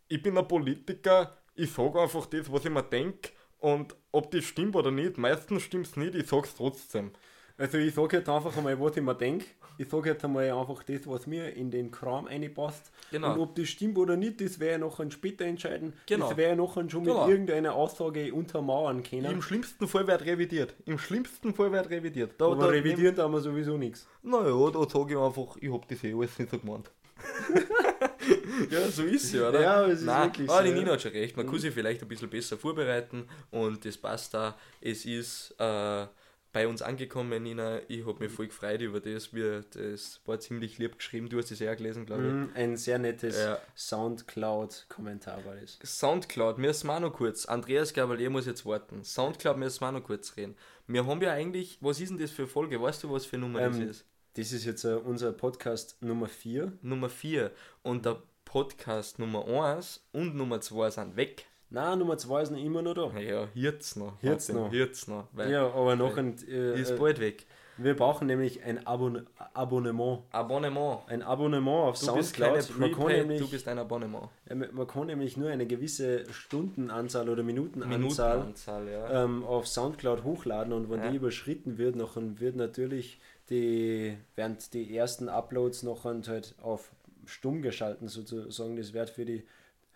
ich bin ein Politiker, ich sage einfach das, was ich mir denke und ob das stimmt oder nicht, meistens stimmt es nicht, ich sage es trotzdem. Also ich sage jetzt einfach einmal, was ich mir denke. Ich sage jetzt einmal einfach das, was mir in den Kram reinpasst. Genau. Und ob das stimmt oder nicht, das wäre noch ein später entscheiden. Genau. Das wäre noch schon mit Genau. irgendeiner Aussage untermauern können. Im schlimmsten Fall wird revidiert. Im schlimmsten Fall wird revidiert. Da, Aber revidieren da wir sowieso nichts. Naja, da sage ich einfach, ich hab das eh alles nicht so gemeint. ja, so ist ja, oder? Ja, aber es ist Nein, wirklich aber so, die ja. Nina hat schon recht. Man kann sich vielleicht ein bisschen besser vorbereiten und das passt da. Es ist äh, bei uns angekommen, Nina. Ich habe mich voll gefreut über das. Wir, das war ziemlich lieb geschrieben. Du hast es ja gelesen, glaube ich. Mhm, Ein sehr nettes Ja. Soundcloud-Kommentar war das. Soundcloud, müssen wir noch kurz. Andreas Gavalier muss jetzt warten. Soundcloud müssen wir noch kurz reden. Wir haben ja eigentlich, was ist denn das für Folge? Weißt du, was für Nummer Ähm, das ist? Das ist jetzt äh, unser Podcast Nummer 4. Nummer 4. Und der Podcast Nummer 1 und Nummer 2 sind weg. Na, Nummer 2 ist noch immer noch da. Ja, jetzt noch. Jetzt noch. Jetzt noch. Ja, aber noch ein. Äh, ist äh, bald weg. wir brauchen nämlich ein Abon Abonnement. Abonnement. Ein Abonnement auf Du bist keine Soundcloud. Man kann, nämlich, du bist ein Abonnement. man kann nämlich nur eine gewisse Stundenanzahl oder Minutenanzahl Minutenanzahl, ja. ähm, auf Soundcloud hochladen und wenn Ja. die überschritten wird, noch wird natürlich die, während die ersten Uploads noch halt auf stumm geschalten sozusagen. Das wird für die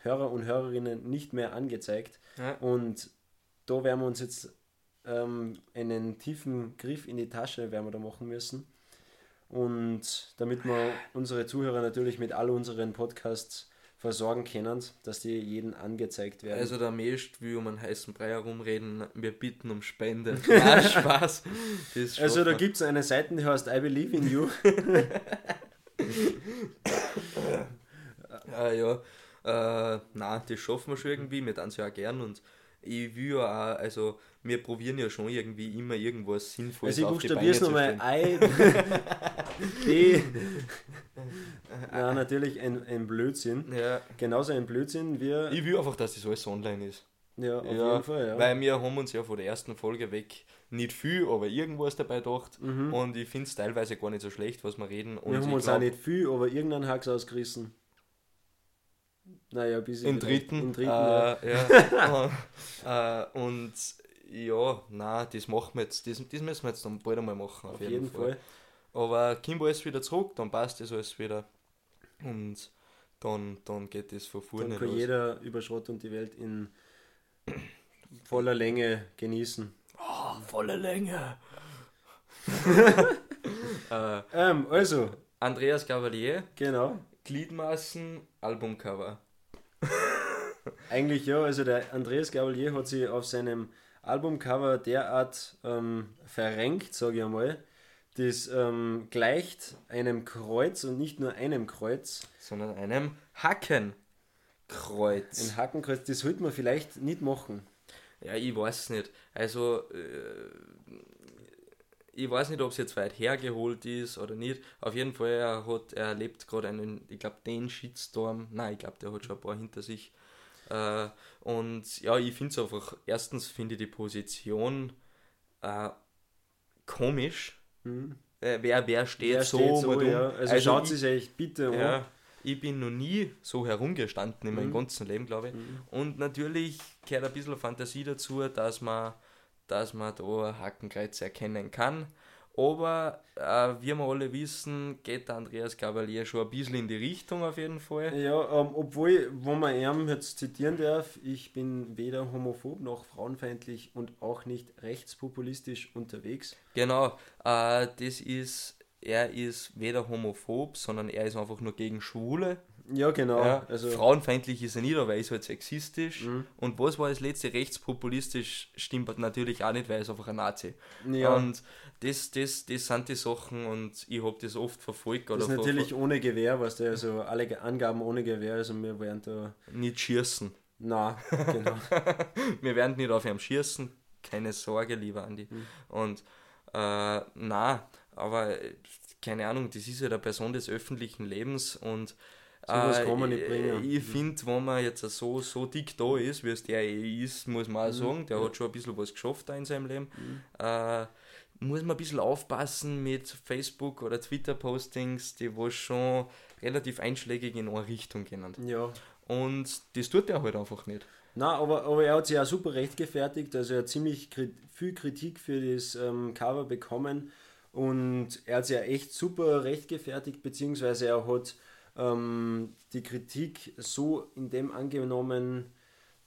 Hörer und Hörerinnen nicht mehr angezeigt. Ja. Und da werden wir uns jetzt ähm, einen tiefen Griff in die Tasche werden wir da machen müssen. Und damit wir unsere Zuhörer natürlich mit all unseren Podcasts versorgen können, dass die jeden angezeigt werden. Also der Meist will um einen heißen Brei herumreden, wir bitten um Spende. Nein, Spaß. Also da gibt es eine Seite, die heißt I Believe in You. Ah, ja. Äh, nein, das schaffen wir schon irgendwie, wir tun es ja auch gern und ich will ja auch, also wir probieren ja schon irgendwie immer irgendwas Sinnvolles Also ich auf die Beine es zu nochmal. I, B. Ja, natürlich ein, ein Blödsinn. Ja, Genauso ein Blödsinn wie. ich will einfach, dass das alles online ist. Ja, auf ja, jeden Fall, ja. Weil wir haben uns ja von der ersten Folge weg nicht viel, aber irgendwas dabei gedacht Mhm. und ich finde es teilweise gar nicht so schlecht, was wir reden. Und Wir haben uns glaub, auch nicht viel, aber irgendeinen Hax ausgerissen. Naja, ein bisschen. Im vielleicht. dritten. Im dritten, ja. äh, ja. äh, und ja, nein, das machen wir jetzt, das, das müssen wir jetzt dann bald einmal machen. Auf, Auf jeden Fall. Aber Kimbo ist wieder zurück, dann passt das alles wieder. Und dann, dann geht das von vorne Dann kann los. jeder über Schrott und die Welt in voller Länge genießen. Oh, volle Länge. äh, Ähm, also, Andreas Gavalier, genau. Gliedmaßen, Albumcover. Eigentlich ja, also der Andreas Gavalier hat sich auf seinem Albumcover derart ähm, verrenkt, sage ich einmal. Das ähm, gleicht einem Kreuz und nicht nur einem Kreuz. sondern einem Hackenkreuz. Ein Hakenkreuz, das sollte man vielleicht nicht machen. Ja, ich weiß nicht. Also, äh, ich weiß nicht, ob es jetzt weit hergeholt ist oder nicht. Auf jeden Fall, er, hat, er erlebt gerade einen, ich glaube, den Shitstorm. Nein, ich glaube, der hat schon ein paar hinter sich. Äh, und ja, ich finde es einfach, erstens finde ich die Position äh, komisch. Hm. Äh, wer, wer steht Wer so, steht so, ja. Also, Also schaut ich- sich echt bitte an. ja, ich bin noch nie so herumgestanden in meinem Mhm. ganzen Leben, glaube ich. Und natürlich gehört ein bisschen Fantasie dazu, dass man, dass man da Hakenkreuze erkennen kann. Aber äh, wie wir alle wissen, geht der Andreas Cavalier schon ein bisschen in die Richtung auf jeden Fall. Ja, ähm, obwohl, wo man ihn jetzt zitieren darf, ich bin weder homophob noch frauenfeindlich und auch nicht rechtspopulistisch unterwegs. Genau, äh, das ist, er ist weder homophob, sondern er ist einfach nur gegen Schwule. Ja, genau. Ja, also, Frauenfeindlich ist er nicht, aber er ist halt sexistisch. Mhm. Und was war das letzte? Rechtspopulistisch stimmt natürlich auch nicht, weil er ist einfach ein Nazi. ja, Und das, das, das sind die Sachen und ich habe das oft verfolgt. das ist natürlich ohne Gewehr, was der also alle Angaben ohne Gewehr, also wir werden da. nicht schießen. Na, genau. Wir werden nicht auf ihn schießen. Keine Sorge, lieber Andi. Mhm. Und äh, na, aber äh, keine Ahnung, das ist ja eine Person des öffentlichen Lebens und Sowas äh, kann man nicht bringen. Ich finde, wenn man jetzt so, so dick da ist, wie es der ist, muss man auch Mhm. sagen, der hat schon ein bisschen was geschafft da in seinem Leben, äh, muss man ein bisschen aufpassen mit Facebook- oder Twitter-Postings, die was schon relativ einschlägig in eine Richtung gehen. Ja. Und das tut er halt einfach nicht. Na, aber, aber er hat sich auch super rechtfertigt, also er hat ziemlich kri viel Kritik für das ähm, Cover bekommen Und er hat es ja echt super rechtgefertigt, beziehungsweise er hat ähm, die Kritik so in dem angenommen,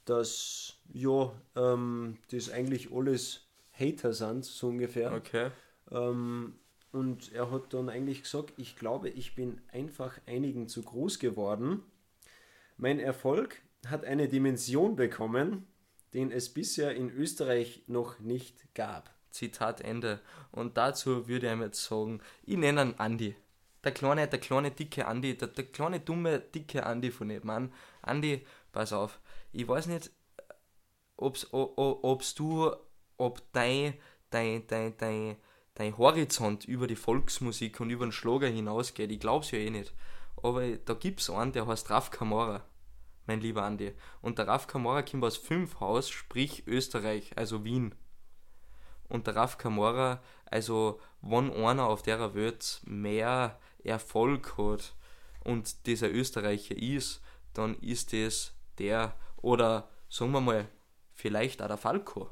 dass ja, ähm, das eigentlich alles Hater sind, so ungefähr. Okay. Ähm, und er hat dann eigentlich gesagt, ich glaube, ich bin einfach einigen zu groß geworden. Mein Erfolg hat eine Dimension bekommen, den es bisher in Österreich noch nicht gab. Zitat Ende. Und dazu würde ich ihm jetzt sagen, ich nenne ihn Andi. Der kleine, der kleine dicke Andi, der, der kleine dumme dicke Andi von nebenan. Andi, pass auf. Ich weiß nicht, ob's, ob, ob's du, ob dein, dein, dein, dein, dein Horizont über die Volksmusik und über den Schlager hinausgeht. Ich glaub's ja eh nicht. Aber da gibt's einen, der heißt Raf Kamara mein lieber Andi. Und der Raf Kamora kommt aus Fünfhaus, sprich Österreich, also Wien. Und der Raf Kamora, also wenn einer auf der Welt mehr Erfolg hat und dieser Österreicher ist, dann ist es der, oder sagen wir mal, vielleicht auch der Falco.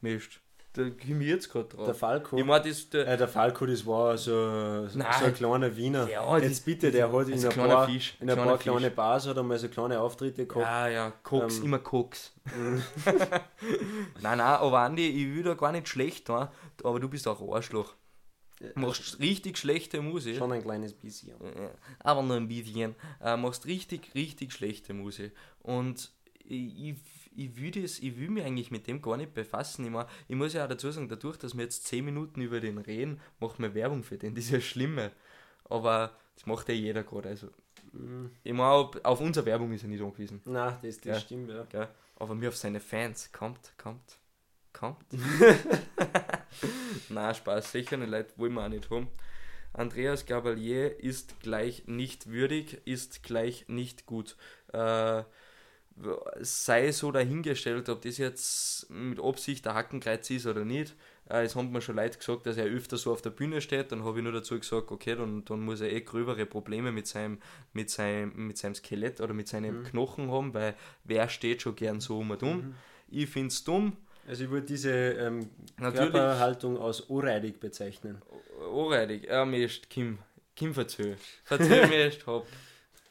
Mist. Da komme ich jetzt gerade drauf. Der Falco. Ich mein, das, der, äh, der Falco, das war so, so ein kleiner Wiener. Ja, jetzt bitte, der hat in ein paar, Fisch, in ein paar kleine Bars hat er mal so kleine Auftritte gehabt. Ja, ja, Koks, ähm, immer Koks. nein, nein, aber Andi, ich will da gar nicht schlecht aber du bist auch Arschloch. Du machst richtig schlechte Musik. Schon ein kleines bisschen. Aber nur ein bisschen. Äh, machst richtig, richtig schlechte Musik. Und ich, ich will, das, ich will mich eigentlich mit dem gar nicht befassen. Ich, mein, ich muss ja auch dazu sagen, dadurch, dass wir jetzt 10 Minuten über den reden, machen wir Werbung für den. Das ist ja Schlimme. Aber das macht ja jeder gerade. Also, mhm. Ich meine, auf unsere Werbung ist er nicht angewiesen. Nein, das, das ja. stimmt, ja. Gell? Aber mir auf seine Fans kommt, kommt, kommt. Na Spaß, sicher eine Leute wollen wir auch nicht haben. Andreas Gabalier ist gleich nicht würdig, ist gleich nicht gut. Äh, sei so dahingestellt, ob das jetzt mit Absicht der Hackenkreuz ist oder nicht. Äh, es haben mir schon Leute gesagt, dass er öfter so auf der Bühne steht. Dann habe ich nur dazu gesagt, okay, dann, dann muss er eh gröbere Probleme mit seinem, mit seinem, mit seinem Skelett oder mit seinen mhm. Knochen haben, weil wer steht schon gern so um und um. Mhm. Ich finde es dumm. Also ich würde diese ähm, Körperhaltung als ohrreidig bezeichnen. Ohrreidig? Ja, mir ist Kim. Kim verzöh. Verzöh mir ist, hopp.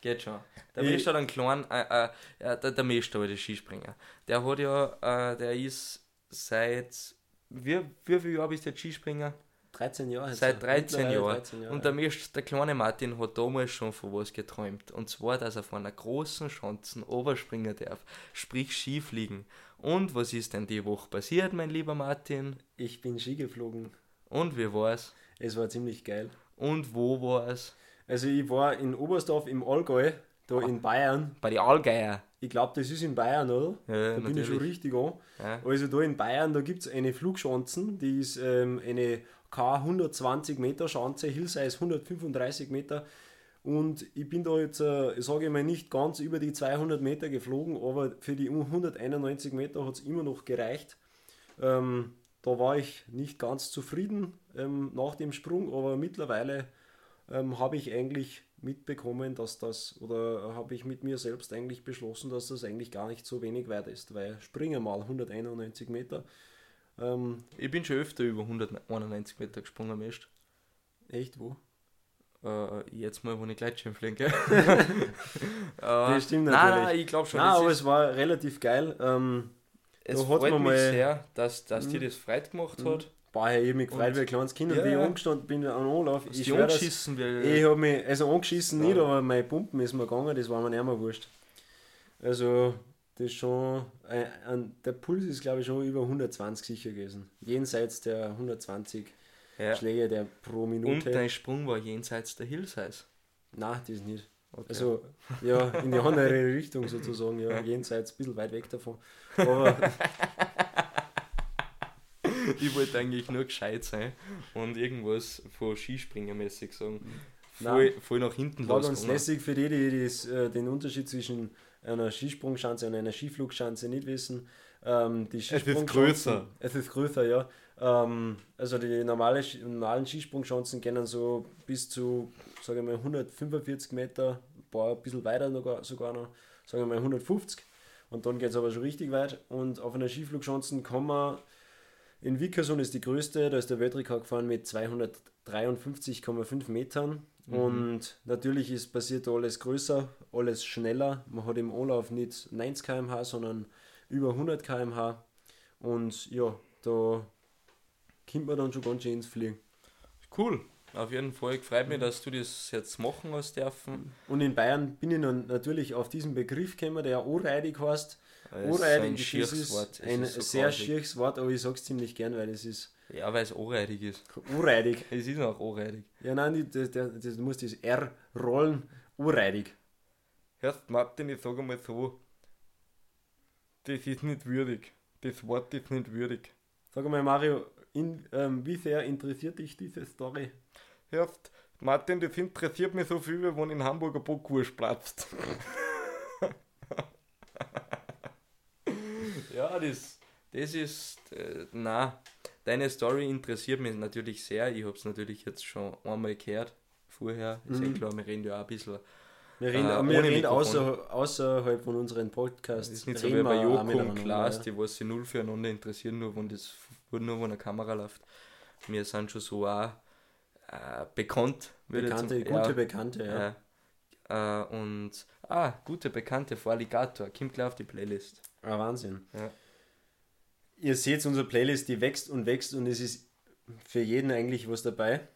Geht schon. Der ich, Mist hat einen kleinen, äh, äh, der, der Mist aber der Skispringer. Der hat ja, äh, der ist seit, wie, wie viele Jahre bist du jetzt Skispringer? 13 Jahre. Seit 13 Jahren. 13 Jahre. Und der, Mist, der kleine Martin hat damals schon von was geträumt. Und zwar, dass er von einer großen Schanzen oberspringen darf. Sprich Skifliegen. Und was ist denn die Woche passiert, mein lieber Martin? Ich bin Ski geflogen. Und wie war's? Es war ziemlich geil. Und wo war es? Also ich war in Oberstdorf im Allgäu, da in Bayern. Bei den Allgäuer. Ich glaube, das ist in Bayern, oder? Ja, da natürlich. bin ich schon richtig an. Ja. Also da in Bayern, da gibt es eine Flugschanzen, die ist ähm, eine K120 Meter Schanze, Hillsize 135 Meter. Und ich bin da jetzt, äh, sage ich mal, nicht ganz über die 200 Meter geflogen, aber für die 191 Meter hat es immer noch gereicht. Ähm, da war ich nicht ganz zufrieden ähm, nach dem Sprung, aber mittlerweile ähm, habe ich eigentlich mitbekommen, dass das, oder habe ich mit mir selbst eigentlich beschlossen, dass das eigentlich gar nicht so wenig weit ist, weil springen mal 191 Meter. Ähm, ich bin schon öfter über 191 Meter gesprungen, Mist. Echt, wo? Äh, jetzt mal, wo ich Gleitschirm fliege. äh, das stimmt natürlich. Nein, nein, ich glaube schon. Nein, aber es war relativ geil. Ähm, es freut mich mal, sehr, dass, dass dir mhm. das Freude gemacht hat. Boah, ich habe mich gefreut wie ein kleines Kind, ja, wie ich ja. angestanden bin an Anlauf. Ich schwör, angeschissen das, Ich habe mich, also angeschissen ja. nicht, aber mein Pumpen ist mir gegangen, das war mir nicht mehr wurscht. Also, das ist schon, ein, ein, der Puls ist glaube ich schon über 120 sicher gewesen. Jenseits der 120 ja. Schläge der pro Minute. Und dein Sprung war jenseits der Hillsize? Nein, das nicht. Okay. Also, ja, in die andere Richtung sozusagen, ja, jenseits, ein bisschen weit weg davon. Aber ich wollte eigentlich nur gescheit sein und irgendwas von Skispringermäßig sagen. Voll, voll nach hinten War ganz lässig für die, die das, äh, den Unterschied zwischen einer Skisprungschanze und einer Skiflugschanze nicht wissen. Ähm, die es ist größer. Es ist größer, ja. Ähm, also die normale, normalen Skisprungschanzen gehen so bis zu, sage ich mal, 145 Meter, ein paar ein bisschen weiter sogar noch, sagen wir mal 150. Und dann geht es aber schon richtig weit. Und auf einer Skiflugschanze kann man In Vickerson ist die größte, da ist der Weltrekord gefahren mit 253,5 Metern. Mhm. Und natürlich ist passiert da alles größer, alles schneller. Man hat im Anlauf nicht 90 km/h, sondern über 100 km/h. Und ja, da kommt man dann schon ganz schön ins Fliegen. Cool. Auf jeden Fall freut mich, dass du das jetzt machen hast dürfen. Und in Bayern bin ich dann natürlich auf diesen Begriff gekommen, der anreidig heißt. Das ist ein das ist Wort. Es ein ist so sehr schieres Wort, aber ich sag's ziemlich gern, weil es ist Ja, weil es anreidig ist. anreidig. Es ist auch anreidig. Ja, nein, das, das, das, du musst das R rollen, anreidig. Hörst Martin, ich sage mal so, das ist nicht würdig. Das Wort ist nicht würdig. Sag mal, Mario, in, ähm, wie sehr interessiert dich diese Story? Hörst, Martin, das interessiert mich so viel, wie wenn in Hamburg ein Bockwurst platzt. ja, das, das ist, äh, na, deine Story interessiert mich natürlich sehr. Ich habe es natürlich jetzt schon einmal gehört, vorher. Ist Mhm. klar, wir reden ja auch ein bisschen. Wir reden, Äh, wir reden außer, außerhalb von unseren Podcasts. Das ist nicht so wie bei Joko und Klaas, ja. die was sich null füreinander interessieren, nur wenn das nur wenn eine Kamera läuft. Wir sind schon so auch äh, bekannt. Bekannte, zum- gute ja, Bekannte, ja. ja. Äh, und ah, gute Bekannte vor Alligator, kommt gleich auf die Playlist. Ah, Wahnsinn. Ja. Ihr seht unsere Playlist, die wächst und wächst und es ist für jeden eigentlich was dabei.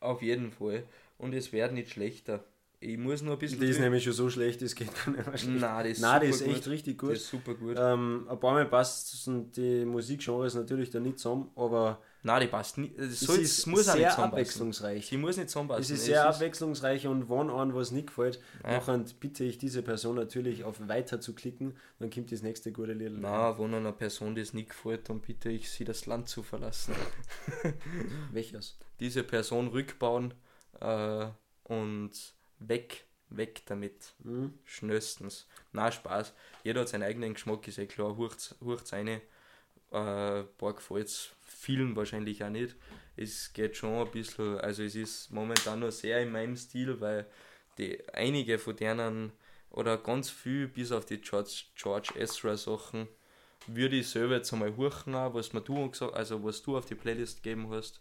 Auf jeden Fall. Und es wird nicht schlechter. Ich muss nur ein bisschen. Die ist nämlich schon so schlecht, das geht gar nicht mehr schlecht. Nein, das ist Nein, die ist echt richtig Das gut. ist super gut. Ähm, ein paar Mal passen die Musikgenres natürlich da nicht zusammen, aber Nein, die passt nicht. Es, es soll, ist es muss auch nicht sehr abwechslungsreich. Sie muss nicht zusammenpassen. Es ist sehr abwechslungsreich und wenn einem was nicht gefällt, Ja. bitte ich diese Person natürlich auf Weiter zu klicken, dann kommt das nächste gute Lied. Na, wenn einer Person das nicht gefällt, dann bitte ich sie, das Land zu verlassen. Welches? Diese Person rückbauen äh, und weg, weg damit. Hm? Schnellstens. Na, Spaß. Jeder hat seinen eigenen Geschmack, ist eh klar. Hurcht's, hurcht's eine. Äh, paar gefällt's vielen wahrscheinlich auch nicht. Es geht schon ein bisschen, also es ist momentan noch sehr in meinem Stil, weil die einige von denen oder ganz viel bis auf die George, George Ezra Sachen würde ich selber jetzt einmal hurchen, auch, was mir du gesagt, also was du auf die Playlist gegeben hast.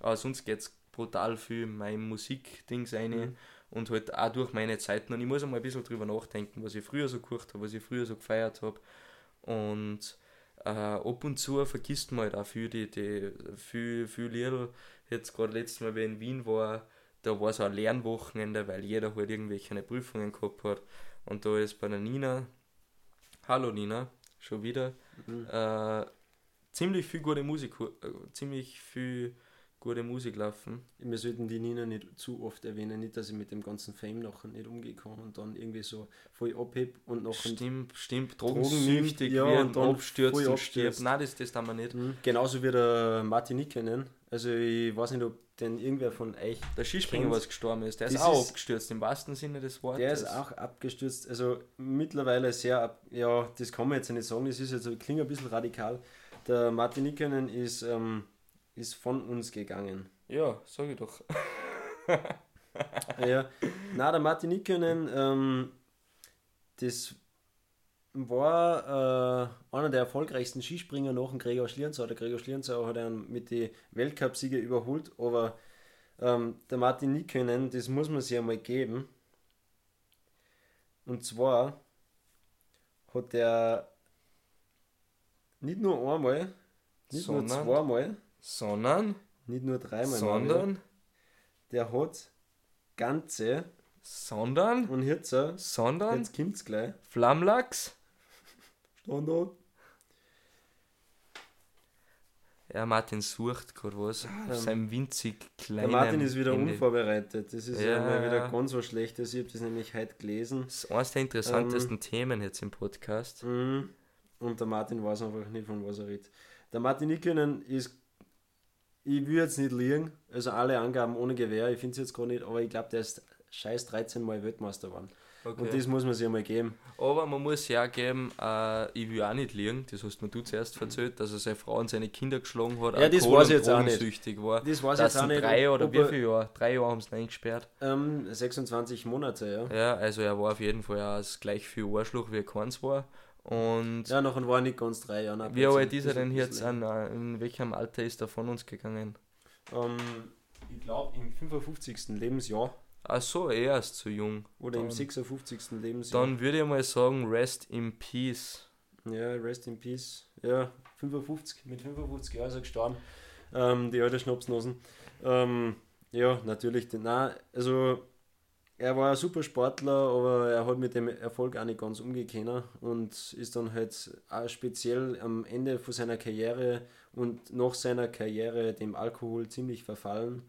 Aber sonst geht's brutal viel in mein Musikdings rein Mhm. Und halt auch durch meine Zeiten. Und ich muss einmal ein bisschen drüber nachdenken, was ich früher so gehört habe, was ich früher so gefeiert habe. Und äh, ab und zu vergisst man halt auch viel, die, die, viel, viel Lieder. Jetzt gerade letztes Mal, wie ich in Wien war, da war so ein Lernwochenende, weil jeder halt irgendwelche Prüfungen gehabt hat. Und da ist bei der Nina, hallo Nina, schon wieder, Mhm. äh, ziemlich viel gute Musik, äh, ziemlich viel gute Musik laufen. Wir sollten die Nina nicht zu oft erwähnen, nicht, dass ich mit dem ganzen Fame nachher nicht umgehen kann und dann irgendwie so voll abheb und nachher Stimmt, stimmt, Drogen drogensüchtig ja, und dann abstürzt und stirbt. Nein, das, das tun wir nicht. Mhm. Genauso wie der Martin Nikkenen. Also ich weiß nicht, ob denn irgendwer von euch, Der Skispringer, was gestorben ist, der ist auch ist- abgestürzt, im wahrsten Sinne des Wortes. der ist auch abgestürzt. Also mittlerweile sehr, ab, ja, das kann man jetzt nicht sagen, das ist jetzt, klingt ein bisschen radikal. Der Martin ist, ähm, ist von uns gegangen. Ja, sag ich doch. ja, na der Martin Nikkinen, ähm, das war äh, einer der erfolgreichsten Skispringer nach dem Gregor Schlierenzauer. Der Gregor Schlierenzauer hat ihn mit den Weltcupsiege überholt, aber ähm, der Martin Nikkinen, das muss man sich einmal geben. Und zwar hat er nicht nur einmal, nicht Sondern? nur zweimal, Sondern, nicht nur dreimal, Mario, sondern, der hat ganze sondern, und äh, sondern, jetzt kommt's gleich. Flammlachs. Standard. Ja, Martin sucht gerade was. ähm, auf seinem winzig Der kleinen. Martin ist wieder unvorbereitet. Das ist Ja, ja, mal wieder ganz was Schlechtes. Ich habe das nämlich heute gelesen. Das ist eines der interessantesten Themen jetzt im Podcast. Mhm. Und der Martin weiß einfach nicht, von was er redet. Der Martin Nikkinen ist, ich will jetzt nicht liegen, also alle Angaben ohne Gewehr, ich finde es jetzt gar nicht, aber ich glaube, der ist scheiß 13 Mal Weltmeister geworden. Und Okay. das muss man sich einmal geben. Aber man muss ja auch geben, äh, ich will auch nicht liegen, das hast mir du zuerst erzählt, dass er seine Frau und seine Kinder geschlagen hat, Ja, das Alkohol- weiß und jetzt auch nicht. war. Das weiß jetzt auch nicht. drei oder wie viele Jahre? Drei Jahre haben sie ihn eingesperrt. Ähm, 26 Monate, ja. Ja, also er war auf jeden Fall auch das gleich viel Arschloch wie er keins war. Und Ja, nachher war er nicht ganz drei Jahre. wie alt ist er denn jetzt? An, äh, in welchem Alter ist er von uns gegangen? Ähm, ich glaube im 55. Lebensjahr Ach so, er ist zu jung. oder im Dann- 56. Lebensjahr. Dann würde ich mal sagen, rest in peace. Ja, rest in peace. Ja, 55, mit 55 Jahren ist er gestorben. Ähm, die alte Schnapsnosen. Ähm, ja, natürlich. Nein, also er war ein super Sportler, aber er hat mit dem Erfolg auch nicht ganz umgehen und ist dann halt auch speziell am Ende von seiner Karriere und nach seiner Karriere dem Alkohol ziemlich verfallen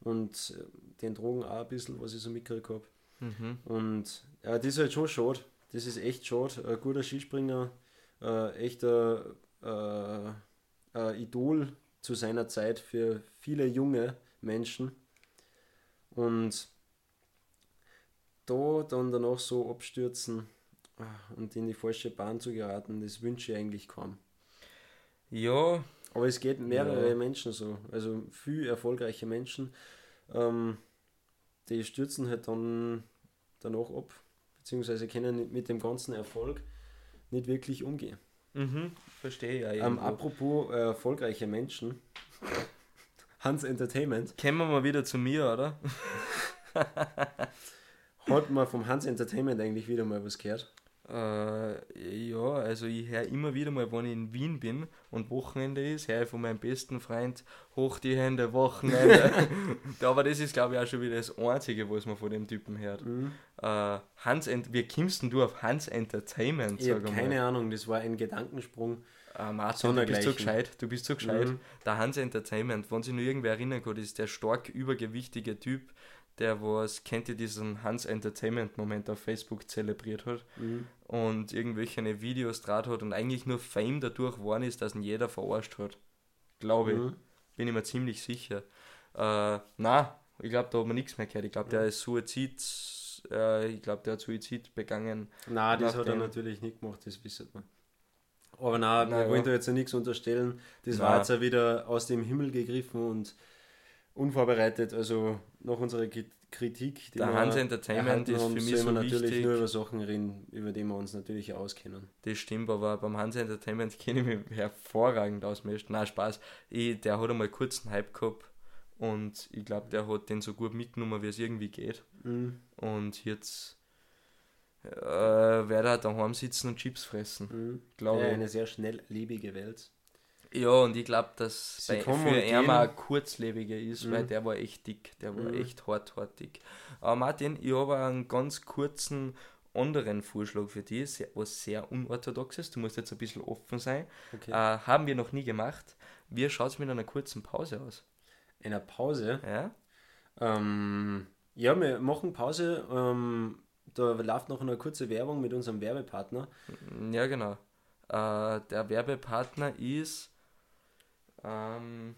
und äh, den Drogen auch ein bisschen, was ich so mitgekriegt habe. Mhm. Und ja, das ist halt schon schade. Das ist echt schade. Ein guter Skispringer, äh, echter äh, äh, Idol zu seiner Zeit für viele junge Menschen. Und da dann danach so abstürzen ah, und in die falsche Bahn zu geraten, das wünsche ich eigentlich kaum. Ja, Aber es geht mehrere Ja. Menschen so, also viel erfolgreiche Menschen, ähm, die stürzen halt dann danach ab, beziehungsweise können mit dem ganzen Erfolg nicht wirklich umgehen. mhm. verstehe ja. Ähm, apropos äh, erfolgreiche Menschen, Hans Entertainment Kommen wir mal wieder zu mir, oder? hat man vom Hans Entertainment eigentlich wieder mal was gehört. Äh, ja, also ich höre immer wieder mal, wenn ich in Wien bin und Wochenende ist, höre ich von meinem besten Freund hoch die Hände, Wochenende. Aber das ist, glaube ich, auch schon wieder das Einzige, was man von dem Typen hört. Äh, Hans, Ent wie kommst denn du auf Hans Entertainment? Ich habe keine? Ahnung, das war ein Gedankensprung. Äh, Martin, du bist so gescheit, du bist so gescheit. Mhm. Der Hans Entertainment, wenn sich nur irgendwer erinnern kann, ist der stark übergewichtige Typ, der was, kennt ihr diesen Hans Entertainment Moment auf Facebook zelebriert hat Mhm. und irgendwelche Videos draht hat und eigentlich nur Fame dadurch geworden ist, dass ihn jeder verarscht hat. Glaube ich. Mhm. Bin ich mir ziemlich sicher. Äh, na, ich glaube, da hat man nichts mehr gehört. Ich glaube, der ist Suizid, äh, ich glaube, der hat Suizid begangen. Nein, das hat er natürlich nicht gemacht, das wissen wir. Aber nein, Na wir wollen da jetzt ja nichts unterstellen. Das Na. war jetzt ja wieder aus dem Himmel gegriffen und unvorbereitet. Also nach unserer Kri- Kritik, die Der wir Hans Entertainment ist haben, für mich so wir natürlich wichtig. nur über Sachen reden, über die wir uns natürlich auskennen. Das stimmt, aber beim Hans Entertainment kenne ich mich hervorragend aus. Nein, Spaß. Ich, der hat einmal kurz einen Hype gehabt und ich glaube, der hat den so gut mitgenommen, wie es irgendwie geht. Mhm. Und jetzt äh, werde er daheim sitzen und Chips fressen. Mhm. Glaube ja, eine sehr schnelllebige Welt. Ja, und ich glaube, dass bei, für ein kurzlebiger ist, weil Mhm. der war echt dick. Der war Mhm. echt hart, hart dick. Aber Martin, ich habe einen ganz kurzen anderen Vorschlag für dich, sehr, was sehr unorthodox ist. Du musst jetzt ein bisschen offen sein. Okay. Äh, haben wir noch nie gemacht. Wie schaut es mit einer kurzen Pause aus? In einer Pause. Ja? Ähm, ja, wir machen Pause. Ähm, da läuft noch eine kurze Werbung mit unserem Werbepartner. Ja, genau. Äh, der Werbepartner ist. Ähm,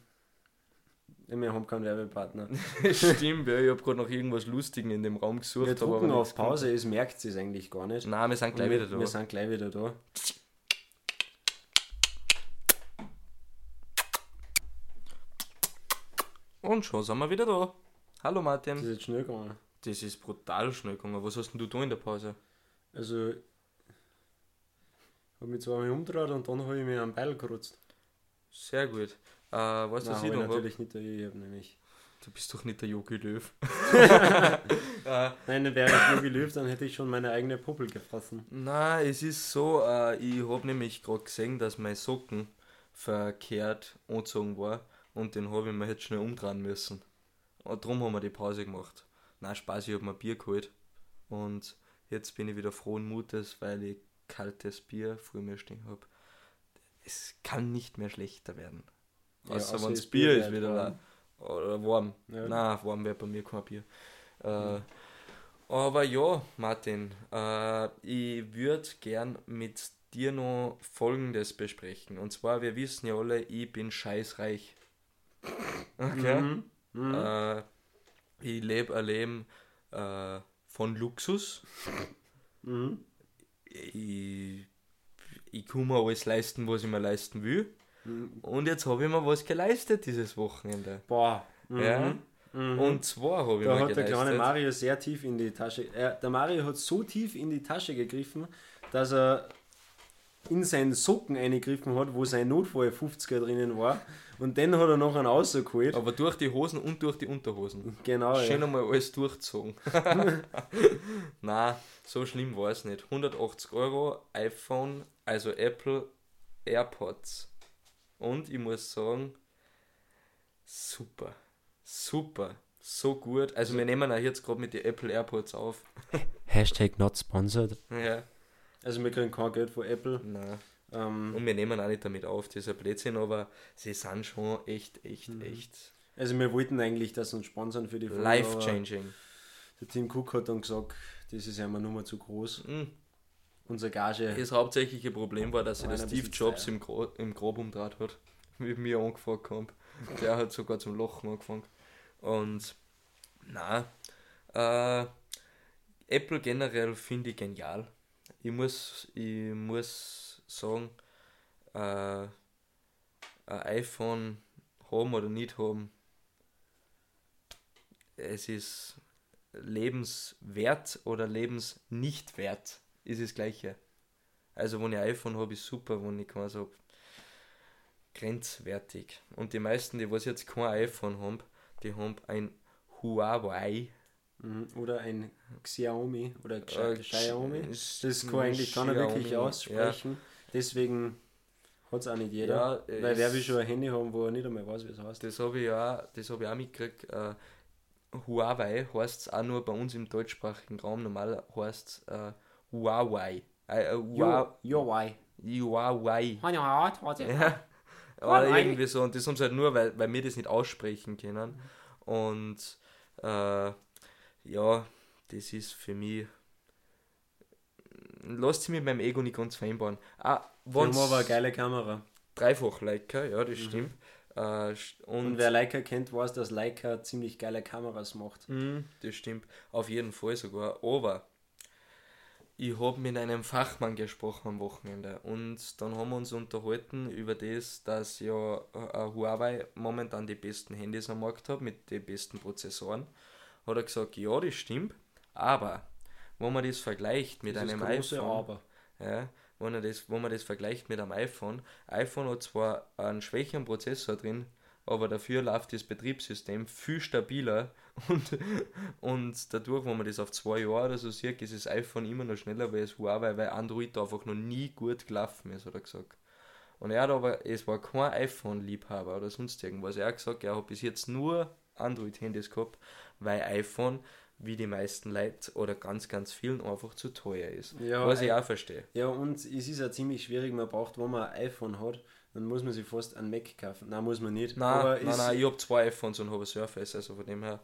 Wir haben keinen Werbepartner. stimmt, ja, ich habe gerade noch irgendwas Lustigen in dem Raum gesucht. Wir nichts auf Pause, es merkt es eigentlich gar nicht. Nein, wir sind gleich wir, wieder da. Wir sind gleich wieder da. Und schon sind wir wieder da. Hallo Das Martin. ist jetzt schnell gegangen. Das ist brutal schnell gegangen. Was hast denn du da in der Pause? Also, habe mich zweimal umgedreht und dann habe ich mir am Beil gerutzt. Sehr gut. Äh, weißt du, was Nein, ich noch hab? natürlich nicht, ich habe nämlich. Du bist doch nicht der Jogi Löw. äh, Nein, wäre ich nur gelöst, dann hätte ich schon meine eigene Puppel gefressen. Na, es ist so, äh, ich habe nämlich gerade gesehen, dass mein Socken verkehrt angezogen war und den habe ich mir jetzt schnell umdrehen müssen. Und darum haben wir die Pause gemacht. Na, Spaß, ich habe mir Bier geholt und jetzt bin ich wieder frohen Mutes, weil ich kaltes Bier vor mir stehen habe. Es kann nicht mehr schlechter werden. Ja, Außer außer wenn das Bier ist wieder warm. da. Oder warm. Ja. Nein, warm wäre bei mir kein Bier. Äh, aber ja, Martin, äh, ich würde gern mit dir noch Folgendes besprechen. Und zwar, wir wissen ja alle, ich bin scheißreich. Okay? Mhm. Mhm. Äh, ich lebe ein Leben äh, von Luxus. Mhm. Ich, ich kann mir alles leisten, was ich mir leisten will. Mhm. Und jetzt habe ich mir was geleistet dieses Wochenende. Boah. Mhm. Ja. Mhm. Und zwar habe ich da mir hat der geleistet. kleine Mario sehr tief in die Tasche. Er, der Mario hat so tief in die Tasche gegriffen, dass er in seinen Socken eingegriffen hat, wo sein Notfall 50er drinnen war. Und den hat er noch einen rausgeholt. Aber durch die Hosen und durch die Unterhosen. Genau. Schön Ja. einmal alles durchgezogen. Na, so schlimm war es nicht. 180 Euro, iPhone, also Apple AirPods. Und ich muss sagen, super. Super. So gut. Also wir nehmen auch jetzt gerade mit den Apple AirPods auf. Hashtag not sponsored. Ja. Also wir kriegen kein Geld von Apple. Na. Ähm, Und wir nehmen auch nicht damit auf, das ist ein Blödsinn, aber sie sind schon echt, echt, Mhm. echt also wir wollten eigentlich, dass uns sponsern für die Folge, life aber changing. Der Tim Cook hat dann gesagt, das ist einmal nur zu groß. Mhm. Unsere Gage. Das hauptsächliche Problem war, dass der ein Steve Jobs im, Gro im Grob umdreht hat, wie mir angefangen haben. Der hat sogar zum Lachen angefangen. Und na, äh, Apple generell finde ich genial. Ich muss, ich muss sagen, äh, ein iPhone haben oder nicht haben, es ist lebenswert oder lebensnichtwert, ist das gleiche. Also wenn ich ein iPhone habe, ist super, wenn ich keins habe, grenzwertig. Und die meisten, die was jetzt kein iPhone haben, die haben ein Huawei. Mhm. Oder ein Xiaomi oder Äh, Xi- Xiaomi. Das kann eigentlich keiner wirklich aussprechen. Deswegen hat es auch nicht Ja, jeder. ja Weil wer will schon ein Handy haben, wo er nicht einmal weiß, wie es heißt. Das habe ich auch, das habe ich auch mitgekriegt. Äh, Huawei heißt es auch nur bei uns im deutschsprachigen Raum. Normal heißt es äh, Huawei. Äh, äh, Hua- Jo, why? Huawei. Ja. Oder Huawei. irgendwie so. Und das haben sie halt nur, weil, weil wir das nicht aussprechen können. Und äh, ja, das ist für mich. Lasst sie mit meinem Ego nicht ganz vereinbaren. Ah, Wir haben aber eine geile Kamera. dreifach Leica, ja, das stimmt. Äh, Und, und wer Leica kennt, weiß, dass Leica ziemlich geile Kameras macht. Mm, das stimmt, auf jeden Fall sogar. Aber ich habe mit einem Fachmann gesprochen am Wochenende und dann haben wir uns unterhalten über das, dass ja äh, Huawei momentan die besten Handys am Markt hat mit den besten Prozessoren. Hat er gesagt, ja, das stimmt, aber wenn man das vergleicht mit Das einem iPhone, ja, wenn, er das, wenn man das vergleicht mit einem iPhone, iPhone hat zwar einen schwächeren Prozessor drin, aber dafür läuft das Betriebssystem viel stabiler und, und dadurch, wenn man das auf zwei Jahre oder so sieht, ist das iPhone immer noch schneller weil es Huawei, weil Android da einfach noch nie gut gelaufen ist, hat er gesagt. Und er hat aber, es war kein iPhone-Liebhaber oder sonst irgendwas. Er hat gesagt, er hat bis jetzt nur Android-Handys gehabt, weil iPhone, wie die meisten Leute oder ganz, ganz vielen, einfach zu teuer ist. Ja, Was ich ein- auch verstehe. Ja, und es ist ja ziemlich schwierig, man braucht, wenn man ein iPhone hat, dann muss man sich fast ein Mac kaufen. Nein, muss man nicht. Nein, aber nein, nein, ich habe zwei iPhones und habe ein Surface, also von dem her.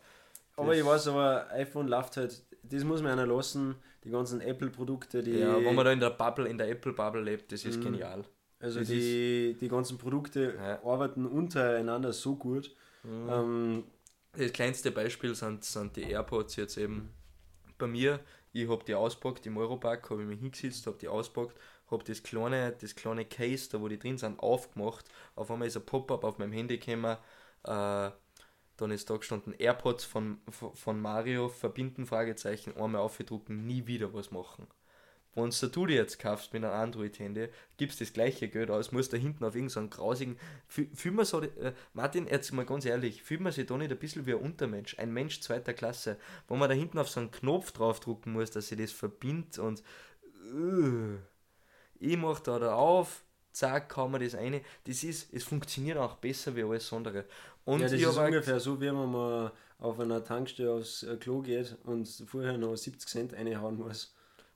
aber ich weiß, aber iPhone läuft halt, das muss man einer lassen, die ganzen Apple-Produkte, die, Ja, wenn man da in der Bubble, in der Apple-Bubble lebt, das ist Mhm. genial. also das die, die ganzen Produkte Ja. arbeiten untereinander so gut. Mhm. Ähm, Das kleinste Beispiel sind, sind die AirPods jetzt eben. Bei mir, ich habe die auspackt im Europark, habe ich mich hingesetzt, habe die auspackt, habe das kleine, das kleine Case, da wo die drin sind, aufgemacht. Auf einmal ist ein Pop-up auf meinem Handy gekommen. Äh, dann ist da gestanden AirPods von, von Mario, verbinden, Fragezeichen, einmal aufgedrucken, nie wieder was machen. Wenn du die jetzt kaufst mit einem Android-Handy, gibst das gleiche Geld aus, musst da hinten auf irgendeinen grausigen. Fühl fühl man so, äh, Martin, jetzt mal ganz ehrlich, fühlt man sich da nicht ein bisschen wie ein Untermensch, ein Mensch zweiter Klasse, wo man da hinten auf so einen Knopf draufdrucken muss, dass sich das verbindet und. Uh, ich mach da, da auf, zack, kann man das eine. Das ist, es funktioniert auch besser wie alles andere. Und ja, das ich ist ungefähr so, wie wenn man auf einer Tankstelle aufs äh, Klo geht und vorher noch 70 Cent reinhauen muss.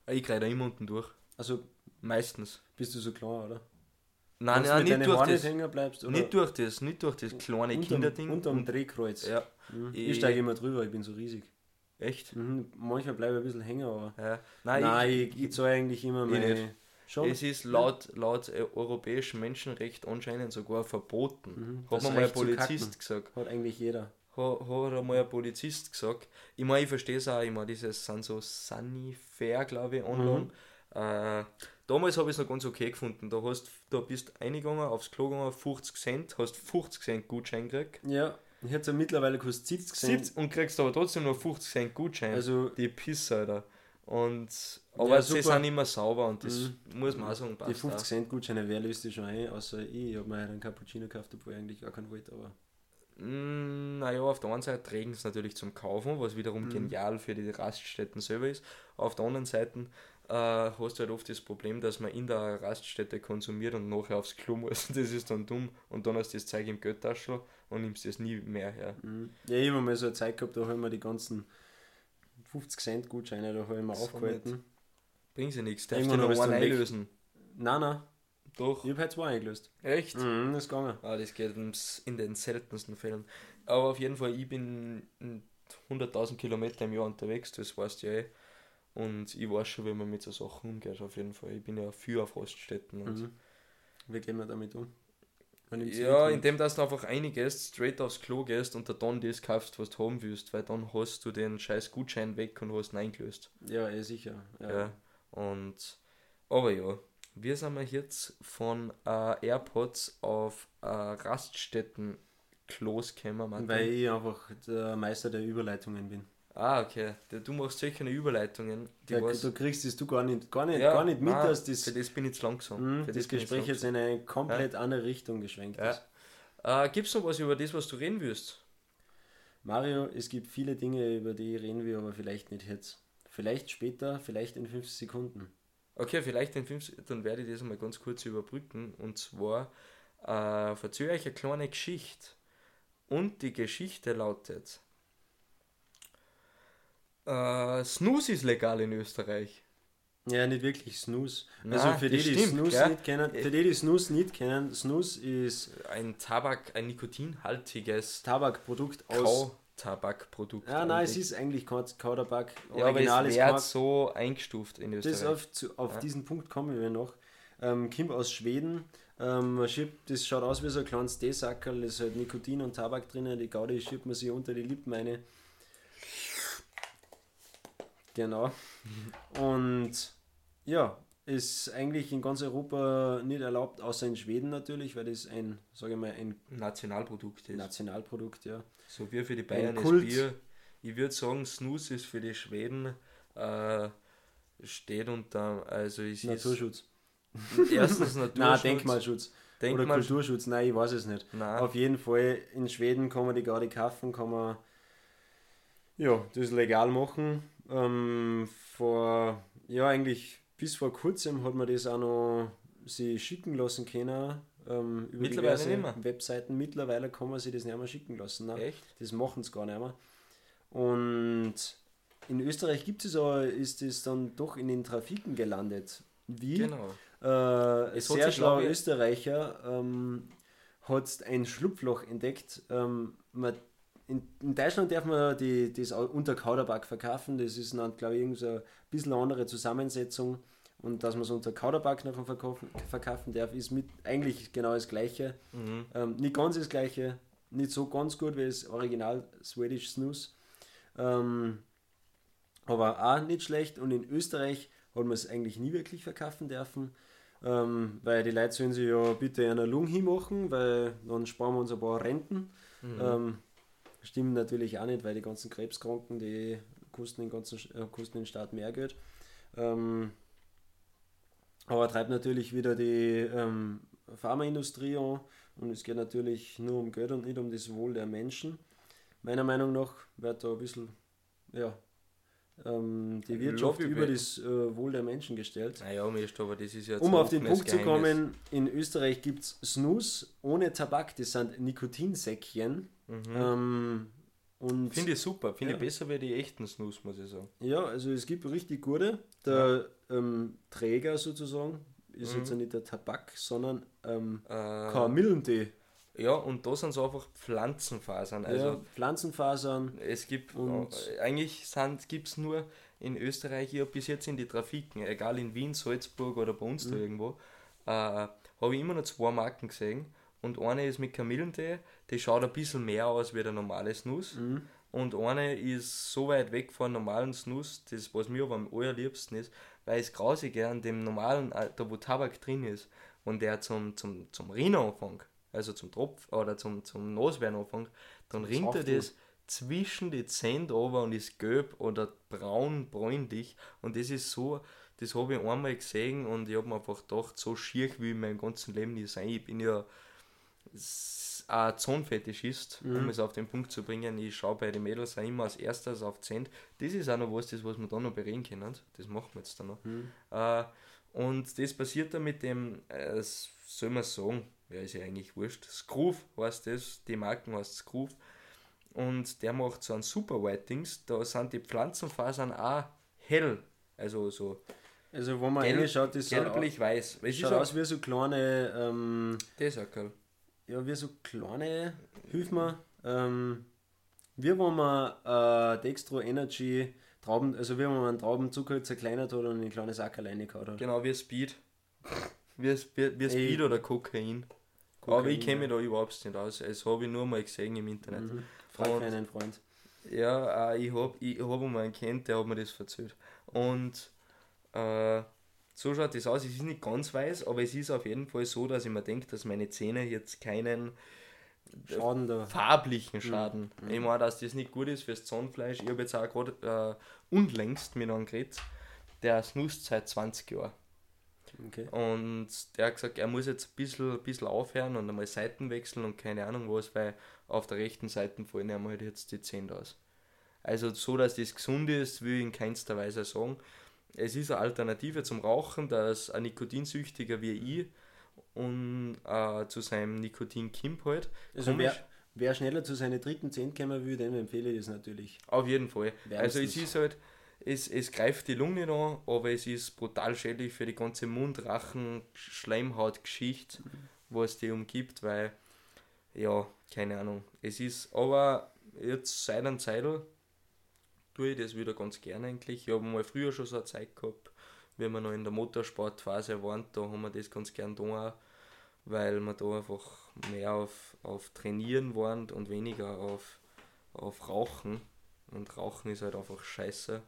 ich kriege da immer unten durch. Also Meistens. bist du so klar, oder? Nein, nein, mit nicht durch Haaren das. hängen bleibst, oder? Nicht durch das, nicht durch das kleine unterm, Kinderding. Unterm und- Drehkreuz. ja, Mhm. Ich- Ich steige immer drüber, ich bin so riesig. echt. Mhm. Manchmal bleibe ich ein bisschen hängen, aber. Ja. Nein, Nein, ich, ich, ich zahle eigentlich immer meine. Schon. es ist laut, laut äh, europäischem Menschenrecht anscheinend sogar verboten. Mhm, Hat das mir mal ein Polizist gesagt. Hat eigentlich jeder. Hat, hat einmal ein Polizist gesagt. Ich meine, ich verstehe es auch, ich meine, dieses sind so Sunnyfair, glaube ich, online. Äh, damals habe ich es noch ganz okay gefunden. Da, hast, da bist du eingegangen, aufs Klo gegangen, 50 Cent, hast 50 Cent Gutschein gekriegt. Ja, ich hätte ja mittlerweile kostet 70 Cent. 70 und kriegst aber trotzdem noch 50 Cent Gutschein. Also, die Pisse, Alter. Und, aber Ja, sie sind immer sauber und das Mhm. muss man auch sagen, Die passt 50 auch. Cent Gutscheine, wer löst die schon ein? Außer ich, ich habe mir halt einen Cappuccino gekauft, obwohl ich eigentlich gar keinen wollte, aber Mm, Naja, auf der einen Seite regen es natürlich zum Kaufen, was wiederum Mhm. genial für die Raststätten selber ist. Auf der anderen Seite äh, hast du halt oft das Problem, dass man in der Raststätte konsumiert und nachher aufs Klo muss. Das ist dann dumm und dann hast du das Zeug im Geldtaschel und nimmst das nie mehr her. Mhm. Ja, ich habe mal so eine Zeit gehabt, da habe ich mir die ganzen 50 Cent Gutscheine, da habe ich mir So aufgehalten. Bringt sie nichts, darfst du noch einen einlösen. Nein, nein, Doch. ich habe halt zwei eingelöst. Echt? Mhm, das ist gegangen. Ah, das geht in den seltensten Fällen. Aber auf jeden Fall, ich bin in 100.000 Kilometer im Jahr unterwegs, das weißt du ja eh. Und ich weiß schon, wie man mit so Sachen umgeht, auf jeden Fall. Ich bin ja für auf Raststätten. Und Mhm. Wie gehen wir damit um? Ja, indem dass du einfach reingehst, straight aufs Klo gehst und dann das kaufst, was du haben willst, weil dann hast du den scheiß Gutschein weg und hast ihn eingelöst. Ja, eh sicher. Ja. Ja. Und, aber ja, wir sind jetzt von äh, AirPods auf äh, Raststätten Klos gekommen, Martin. Weil ich einfach der Meister der Überleitungen bin. Ah, okay. Der- Du machst solche Überleitungen, was, du kriegst es du gar nicht, gar nicht, Ja, gar nicht mit, nein, dass das, für das bin ich zu langsam. mh, Für das ich Gespräch jetzt in eine komplett andere Richtung geschwenkt Ja. ist. Äh, Gibt es noch was über das, was du reden willst? Mario, es gibt viele Dinge, über die reden wir, aber vielleicht nicht jetzt. Vielleicht später, vielleicht in 5 Sekunden. Okay, vielleicht in fünf, dann werde ich das mal ganz kurz überbrücken. Und zwar äh, verzögere ich eine kleine Geschichte. Und die Geschichte lautet: äh, Snooze ist legal in Österreich. Ja, nicht wirklich Snooze. Na, also für die, das die stimmt, Snooze gell? nicht kennen, für die, die Snooze nicht kennen, Snooze ist Ein Tabak, ein nikotinhaltiges Tabakprodukt aus. Kautabakprodukt. Ja, nein, es ist eigentlich kein Kautabak. ja, aber Original es ist wird so eingestuft in Das Österreich. auf, zu, auf Ja. diesen Punkt kommen wir noch. Ähm, kommt aus Schweden. Ähm, schiebt, das schaut aus wie so ein kleines Teesackerl, da ist halt Nikotin und Tabak drinnen. Die Gaudi schiebt man sich unter die Lippen eine. Genau. Und ja, ist eigentlich in ganz Europa nicht erlaubt, außer in Schweden natürlich, weil das ein, sage ich mal, ein Nationalprodukt ist. Nationalprodukt, ja. So wie für die Bayern ist. Bier. Ich würde sagen, Snus ist für die Schweden äh, steht unter, also es Naturschutz. ist erstens Naturschutz. Nein, Denkmalschutz. Oder Denkmal, Kulturschutz, nein, ich weiß es nicht. Nein. Auf jeden Fall, in Schweden kann man die Gaudi kaufen, kann man ja, das legal machen. Ähm, vor, ja, eigentlich bis vor kurzem hat man das auch noch sie schicken lassen können. Ähm, über Mittlerweile diverse nicht mehr. Webseiten. Mittlerweile kann man sich das nicht mehr schicken lassen. Ne? Echt? Das machen sie gar nicht mehr. Und in Österreich gibt es aber, ist es dann doch in den Trafiken gelandet. Wie? Genau. Äh, Es sehr schlauer Österreicher ähm, hat ein Schlupfloch entdeckt. Ähm, man, in, in Deutschland darf man die, das unter Kauderback verkaufen. Das ist dann, glaube ich, irgend so ein bisschen eine andere Zusammensetzung. Und dass man es unter Kauderback nachher verkaufen, verkaufen darf, ist mit eigentlich genau das Gleiche. Mhm. Ähm, nicht ganz das Gleiche, nicht so ganz gut wie das Original Swedish Snooze. Ähm, aber auch nicht schlecht. Und in Österreich hat man es eigentlich nie wirklich verkaufen dürfen, ähm, weil die Leute sollen sich ja bitte einer Lung hinmachen, weil dann sparen wir uns ein paar Renten. Mhm. Ähm, stimmt natürlich auch nicht, weil die ganzen Krebskranken, die kosten den, ganzen, äh, kosten den Staat mehr Geld. Ähm, aber treibt natürlich wieder die ähm, Pharmaindustrie an und es geht natürlich nur um Geld und nicht um das Wohl der Menschen. Meiner Meinung nach wird da ein bisschen ja, ähm, die Wirtschaft Lobby- über das äh, Wohl der Menschen gestellt. Naja, Mist, aber das ist ja Um auf den Punkt zu kommen, in Österreich gibt es Snus ohne Tabak, das sind Nikotinsäckchen. Mhm. Ähm, und Finde ich super, finde Ja. ich besser wie die echten Snus, muss ich sagen. ja, also es gibt richtig gute. Der ähm, Träger sozusagen ist Mhm. jetzt ja nicht der Tabak, sondern ähm, Äh, Kamillentee. ja, und da sind es einfach Pflanzenfasern. Also ja, Pflanzenfasern. es gibt, Und- äh, eigentlich gibt es nur in Österreich, ich habe bis jetzt in die Trafiken, egal in Wien, Salzburg oder bei uns Mhm. da irgendwo, äh, habe ich immer noch zwei Marken gesehen. Und eine ist mit Kamillentee, die schaut ein bisschen mehr aus wie der normale Snus. Mhm. Und eine ist so weit weg von normalen Snus, das was mir aber am allerliebsten ist, weil es grausig an dem normalen, äh, da wo Tabak drin ist und der zum, zum, zum Riechen anfängt, also zum Tropf oder zum, zum Naswerden anfängt, dann rinnt er das, zwischen die Zähne over und ist gelb oder braun, bräunlich. Und das ist so, das habe ich einmal gesehen und ich habe mir einfach gedacht, so schier wie in meinem ganzen Leben nicht sein. Ich bin ja ein Zonenfetischist, mhm. um es auf den Punkt zu bringen. Ich schaue bei den Mädels auch immer als erstes auf Zent. Das ist auch noch was, das, was wir da noch bereden können. Das machen wir jetzt dann noch. Mhm. Äh, und das passiert dann mit dem, äh, soll man sagen, ja, ist ja eigentlich wurscht. Scroof heißt das, die Marken heißt Scroof. Und der macht so ein Super Whitings, da sind die Pflanzenfasern auch hell. Also so. Also wo man gelb, reinschaut, ist gelblich-weiß. Es schaut aus wie so kleine. Ähm, auch Ja, wie so kleine, hilf mir, ähm, wie wenn man äh, Dextro Energy Trauben, also wie wenn man einen Traubenzucker zerkleinert hat und in ein kleines Ackerl reingehauen hat. Genau, wie Speed. Wie, wie, wie Speed oder Kokain. Kokain. Aber ich kenne mich da überhaupt nicht aus. Das habe ich nur mal gesehen im Internet. Mhm. Frag einen Freund. Ja, äh, ich habe ich hab mal einen kennt, der hat mir das erzählt. Und äh, so schaut das aus. Es ist nicht ganz weiß, aber es ist auf jeden Fall so, dass ich mir denke, dass meine Zähne jetzt keinen Schaden da. farblichen Schaden. Mhm. Ich meine, dass das nicht gut ist fürs Zahnfleisch. Ich habe jetzt auch gerade äh, unlängst mit einem geredet, der snust seit 20 Jahren. Okay. Und der hat gesagt, er muss jetzt ein bisschen, ein bisschen aufhören und einmal Seiten wechseln und keine Ahnung was, weil auf der rechten Seite fallen ihm halt jetzt die Zähne aus. Also so, dass das gesund ist, will ich in keinster Weise sagen. Es ist eine Alternative zum Rauchen, dass ein Nikotinsüchtiger wie ich und äh, zu seinem Nikotin kommt halt. Also wer, wer, schneller zu seinen dritten Zähnen kommen will, dem empfehle ich das natürlich. Auf jeden Fall. Wärmstens. Also es ist halt, es, es greift die Lunge an, aber es ist brutal schädlich für die ganze Mund-, Rachen-, Schleimhaut-Geschichte, mhm. was die umgibt, weil, ja, keine Ahnung. Es ist, aber jetzt seit einem Zeitl tue ich das wieder ganz gerne eigentlich. Ich habe mal früher schon so eine Zeit gehabt, wenn wir noch in der Motorsportphase waren, da haben wir das ganz gern da, weil wir da einfach mehr auf, auf Trainieren waren und weniger auf, auf Rauchen. Und Rauchen ist halt einfach scheiße.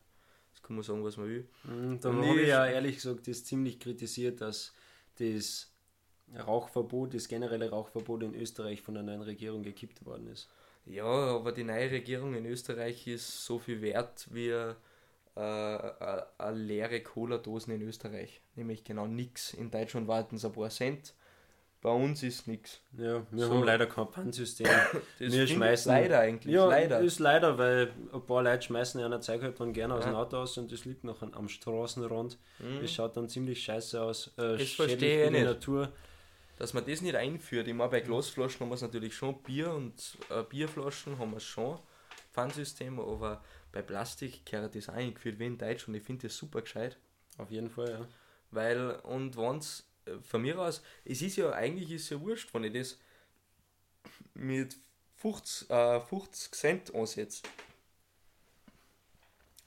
Das kann man sagen, was man will. Mhm, da habe ich ja ehrlich gesagt das ziemlich kritisiert, dass das Rauchverbot, das generelle Rauchverbot in Österreich von der neuen Regierung gekippt worden ist. Ja, aber die neue Regierung in Österreich ist so viel wert wie äh, eine leere Cola-Dosen in Österreich. Nämlich genau nichts. In Deutschland warten es ein paar Cent. Bei uns ist nichts. Ja, wir so. haben leider kein Pfandsystem. wir schmeißen leider eigentlich. Ja, leider. ist leider, weil ein paar Leute schmeißen einer Zeug halt dann gerne aus ja. dem Auto aus und das liegt noch am Straßenrand. Mhm. Das schaut dann ziemlich scheiße aus. Äh, das verstehe ich nicht. Natur. Dass man das nicht einführt. Ich meine, bei Glasflaschen haben wir es natürlich schon, Bier und äh, Bierflaschen haben wir es schon, Pfandsystem, aber bei Plastik gehört das eingeführt wie in Deutschland. Ich finde das super gescheit. Auf jeden Fall, ja. Weil, und wenn es äh, von mir aus, es ist ja eigentlich ist ja wurscht, wenn ich das mit 50, äh, 50 Cent ansetze.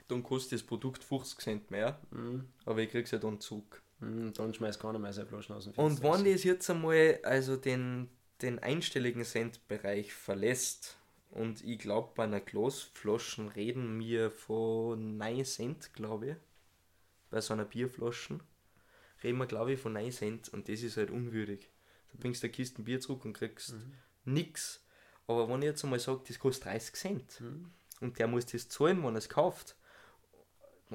Dann kostet das Produkt 50 Cent mehr, mhm. aber ich krieg's ja dann zurück. Mhm, dann schmeißt keiner mehr seine Flaschen aus dem Und wenn das jetzt einmal also den, den einstelligen Centbereich verlässt, und ich glaube, bei einer Glasflaschen reden wir von 9 Cent, glaube ich. Bei so einer Bierflaschen reden wir, glaube ich, von 9 Cent und das ist halt unwürdig. Du bringst eine Kiste Bier zurück und kriegst mhm. nichts. Aber wenn ich jetzt einmal sage, das kostet 30 Cent mhm. und der muss das zahlen, wenn er es kauft,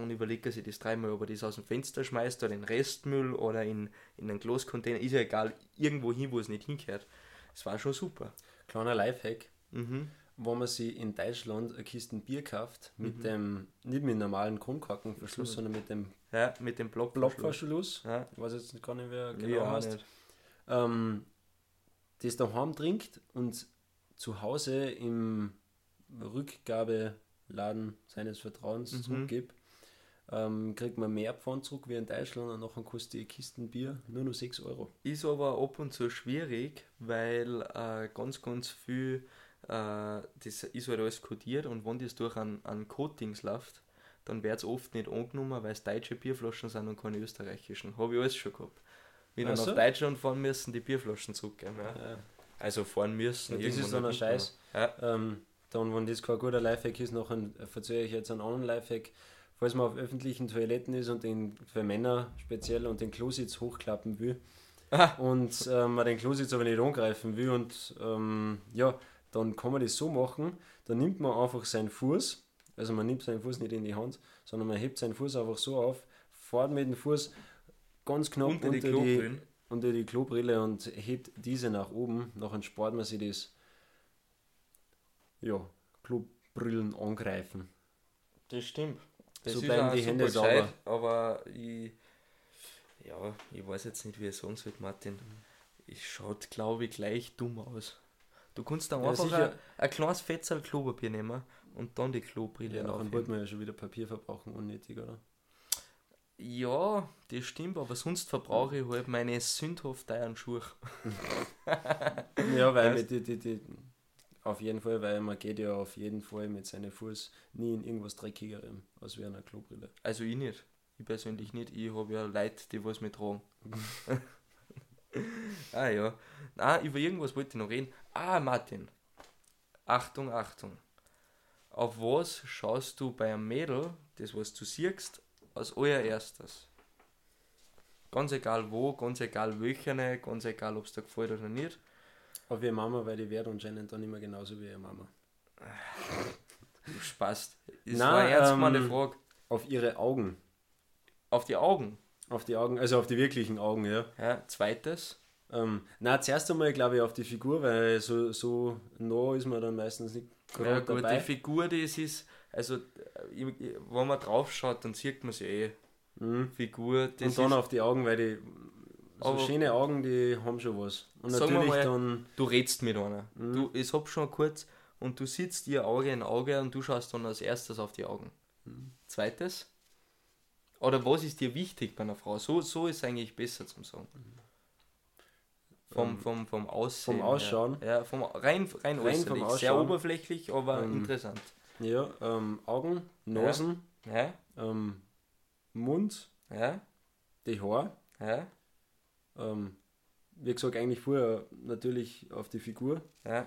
dann überlegt er sich das dreimal, ob er das aus dem Fenster schmeißt oder in Restmüll oder in, in einen Glascontainer, ist ja egal, irgendwo hin, wo es nicht hinkehrt. Das war schon super. Kleiner Lifehack. Mhm wo man sich in Deutschland eine Kiste Bier kauft, mit mhm. dem, nicht mit dem normalen Kronkorkenverschluss, sondern mit dem ja, mit dem Block Blockverschluss. Ja. Ich weiß jetzt gar nicht, wer genau ja, heißt. Ähm, das daheim trinkt und zu Hause im Rückgabeladen seines Vertrauens mhm. zurückgibt, ähm, kriegt man mehr Pfand zurück wie in Deutschland und nachher kostet die Kisten Bier nur noch 6 Euro. Ist aber ab und zu schwierig, weil äh, ganz, ganz viel äh, das ist halt alles kodiert und wenn das durch einen, einen Coatings läuft, dann wird es oft nicht angenommen, weil es deutsche Bierflaschen sind und keine österreichischen. Habe ich alles schon gehabt. Wenn dann so? nach Deutschland fahren müssen, die Bierflaschen zurückgeben. Ja. ja. Also fahren müssen. Ja, das ist dann ein Scheiß. Ja. Ähm, dann, wenn das kein guter Lifehack ist, noch verzeihe ich jetzt einen anderen Lifehack. Falls man auf öffentlichen Toiletten ist und den für Männer speziell und den Klositz hochklappen will, und äh, man den Klositz aber nicht angreifen will und ähm, ja, dann kann man das so machen, dann nimmt man einfach seinen Fuß, also man nimmt seinen Fuß nicht in die Hand, sondern man hebt seinen Fuß einfach so auf, fährt mit dem Fuß ganz knapp Unter unter, die Klobrillen. unter die Klobrille und hebt diese nach oben. Nachher spart man sich das ja, Klobrillen angreifen. Das stimmt. Das So bleiben die Hände sauber. Aber ich, ja, ich weiß jetzt nicht, wie ich sagen soll, Martin. Es schaut, glaube ich, gleich dumm aus. Du kannst dann Ja, einfach sicher. ein, ein kleines Fetzel Klopapier nehmen und dann die Klobrille Ja, nachher aufheben. wollte man ja schon wieder Papier verbrauchen, unnötig, oder? Ja, das stimmt, aber sonst verbrauche ich halt meine sündhaft teuren Schuhe. Ja, weil Weißt- die, die, die, auf jeden Fall, weil man geht ja auf jeden Fall mit seinen Fuß nie in irgendwas Dreckigerem als wie einer Klobrille. Also ich nicht. Ich persönlich nicht. Ich habe ja Leute, die was mit tragen. ah ja. Ah, über irgendwas wollte ich noch reden. Ah, Martin. Achtung, Achtung. Auf was schaust du bei einem Mädel, das was du siehst, als allererstes? Ganz egal wo, ganz egal welche, ganz egal ob es dir gefällt oder nicht. Auf ihre Mama, weil die wird anscheinend dann immer genauso wie ihre Mama. Du Spaß. Das Nein, war eine ernst ähm, meine Frage. Auf ihre Augen. Auf die Augen. Auf die Augen, also auf die wirklichen Augen, ja. Ja, zweites. Ähm, na, zuerst einmal glaube ich auf die Figur, weil so, so nah ist man dann meistens nicht Ja gerade gut, dabei. die Figur, das ist, also, äh, wenn man drauf schaut, dann sieht man sie eh. Mhm. Figur, das Und dann ist, auf die Augen, weil die so schöne Augen, die haben schon was. Und natürlich mal, dann, du redst mit einer. Mhm. Du, ich hab schon kurz, und du sitzt ihr Auge in Auge und du schaust dann als erstes auf die Augen. Mhm. Zweites? Oder was ist dir wichtig bei einer Frau? So, so ist eigentlich besser zum Sagen. Vom, Ähm, vom, vom Aussehen. vom Ausschauen? Ja, ja vom, rein, rein, Rein äußerlich. vom Sehr Ausschauen? oberflächlich, aber Ähm, interessant. ja, ähm, Augen, Nasen, Ja, ähm, Mund, ja, die Haare. ja, Ähm, wie gesagt, eigentlich vorher natürlich auf die Figur. ja,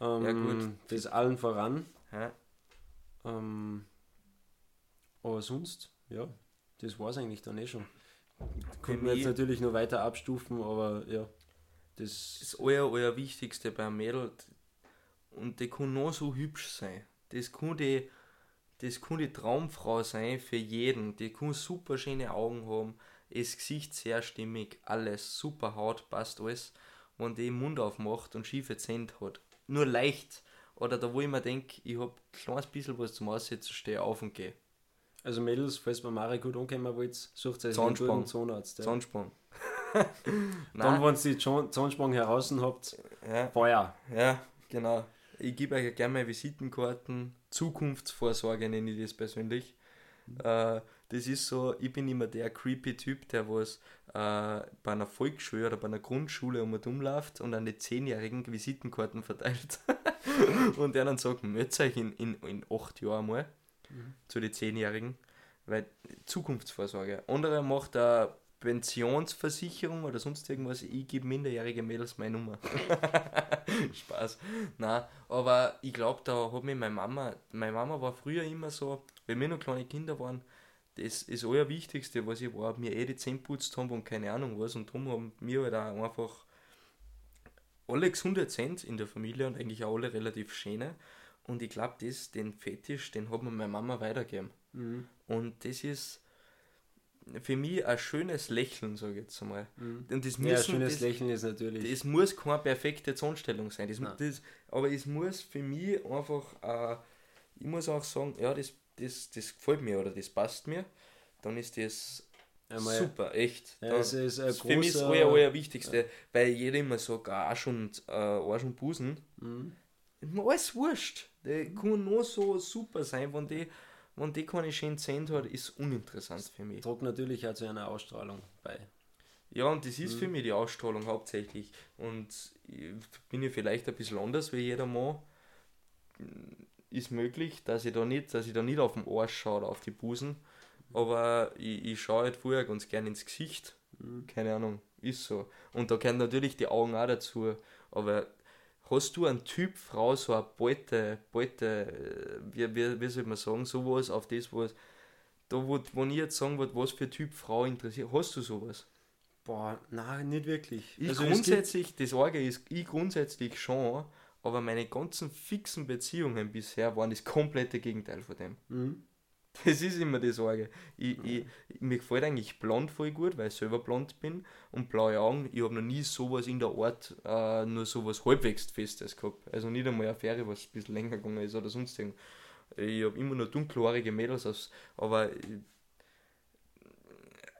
Ähm, Ja, gut. Das allen voran. ja. Ähm, aber sonst, ja, das war es eigentlich dann eh schon. Könnte man mich- jetzt natürlich noch weiter abstufen, aber ja, das das aller, aller Wichtigste beim Mädel und die kann noch so hübsch sein. Das kann die, das kann die Traumfrau sein für jeden. Die kann super schöne Augen haben, das Gesicht sehr stimmig, alles, super Haut, passt alles. Wenn die den Mund aufmacht und schiefe Zähne hat. Nur leicht. Oder da wo ich mir denke, ich hab ein kleines bisschen was zum Aussetzen, stehe auf und gehe. Also Mädels, falls man Mari gut ankommen wollt, sucht euch einen guten Zahnarzt. Ja. Zahnspange. Dann, wenn ihr die Zahn- Zahnspange heraus habt, ja. Feuer. Ja, genau. Ich gebe euch gerne meine Visitenkarten. Zukunftsvorsorge nenne ich das persönlich. Äh, das ist so, ich bin immer der creepy Typ, der was äh, bei einer Volksschule oder bei einer Grundschule um und umläuft und an die Zehnjährigen Visitenkarten verteilt. und der dann sagt, meldet euch in, in, in acht Jahren mal zu den Zehnjährigen, weil Zukunftsvorsorge. Andere macht eine Pensionsversicherung oder sonst irgendwas. Ich gebe minderjährige Mädels meine Nummer. Spaß. Nein, aber ich glaube, da hat mich meine Mama, meine Mama war früher immer so, wenn wir noch kleine Kinder waren, das ist euer Wichtigste, was ich war, mir eh die Zähne putzt haben und keine Ahnung was und darum haben wir halt auch einfach alle gesunde Zähne in der Familie und eigentlich auch alle relativ schöne und ich glaube, das, den Fetisch, den hat mir meine Mama weitergegeben Mhm. und das ist für mich ein schönes Lächeln, sage ich jetzt einmal. Mhm. Und das Ja, müssen, schönes das, Lächeln ist natürlich. es muss keine perfekte Zahnstellung sein. Das, das, aber es muss für mich einfach, äh, ich muss auch sagen, ja, das, das, das gefällt mir oder das passt mir. Dann ist das Einmal- super, echt. Ja, es ist ein das für mich ist das großer- euer, euer Wichtigste, weil jeder immer sagt, Arsch und, äh, Arsch und Busen. Mhm. Alles wurscht. Der kann nur so super sein, wenn die, wenn die keine schönen Zähne hat, ist uninteressant für mich. Tragt natürlich auch zu einer Ausstrahlung bei. Ja, und das ist für mich die Ausstrahlung hauptsächlich. Und ich, bin ich vielleicht ein bisschen anders wie jeder Mann. Ist möglich, dass ich da nicht, dass ich da nicht auf den Arsch schaue oder auf die Busen. Aber ich, ich schaue halt vorher ganz gern ins Gesicht. Keine Ahnung, ist so. Und da gehören natürlich die Augen auch dazu. Aber hast du einen Typ Frau, so eine Beute, Beute, äh, wie, wie, wie soll man sagen, sowas auf das, was, da wo, wo ich jetzt sagen würde, was für Typ Frau interessiert, hast du sowas? Boah, nein, nicht wirklich. Ich Also grundsätzlich, das Orge ist, ich grundsätzlich schon, aber meine ganzen fixen Beziehungen bisher waren das komplette Gegenteil von dem. Mhm. Das ist immer die Sorge. Ich, ich, mir gefällt eigentlich blond voll gut, weil ich selber blond bin und blaue Augen. Ich habe noch nie sowas in der Art, äh, nur sowas halbwegs Festes gehabt. Also nicht einmal eine Fähre, was ein bisschen länger gegangen ist oder sonst irgendwas. Ich habe immer nur dunkelhaarige Mädels, aus, aber ich,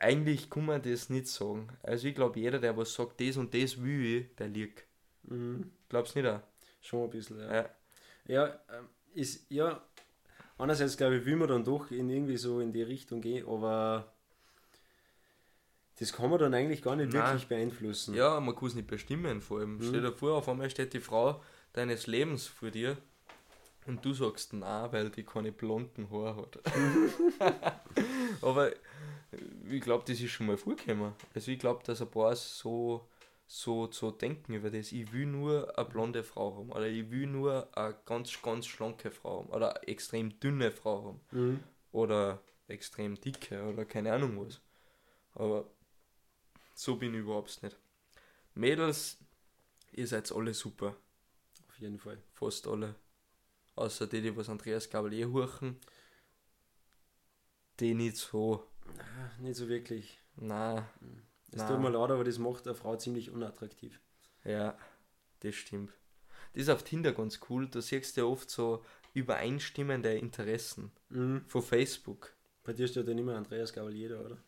eigentlich kann man das nicht sagen. Also ich glaube, jeder, der was sagt, das und das will ich, der liegt. Mhm. Glaubst du nicht auch? Schon ein bisschen, ja. Ja. Ja, ähm, ist, ja, einerseits glaube ich, will man dann doch in irgendwie so in die Richtung gehen, aber das kann man dann eigentlich gar nicht Nein. wirklich beeinflussen. Ja, man kann es nicht bestimmen, vor allem. Mhm. Stell dir vor, auf einmal steht die Frau deines Lebens vor dir und du sagst nein, weil die keine blonden Haare hat. Aber ich glaube, das ist schon mal vorgekommen. Also ich glaube, dass ein paar so, so, so denken über das. Ich will nur eine blonde Frau haben oder ich will nur eine ganz, ganz schlanke Frau haben oder eine extrem dünne Frau haben Mhm. oder extrem dicke oder keine Ahnung was. Aber so bin ich überhaupt nicht. Mädels, ihr seid alle super. Auf jeden Fall. Fast alle. Außer die, die was Andreas Gabalier huchen. Die nicht so. Ah, Nicht so wirklich. Na, Es tut mir leid, aber das macht eine Frau ziemlich unattraktiv. ja, das stimmt. Das ist auf Tinder ganz cool. Da siehst du ja oft so übereinstimmende Interessen. Mhm. Von Facebook. Bei dir steht ja nicht mehr Andreas Gavalier da, oder?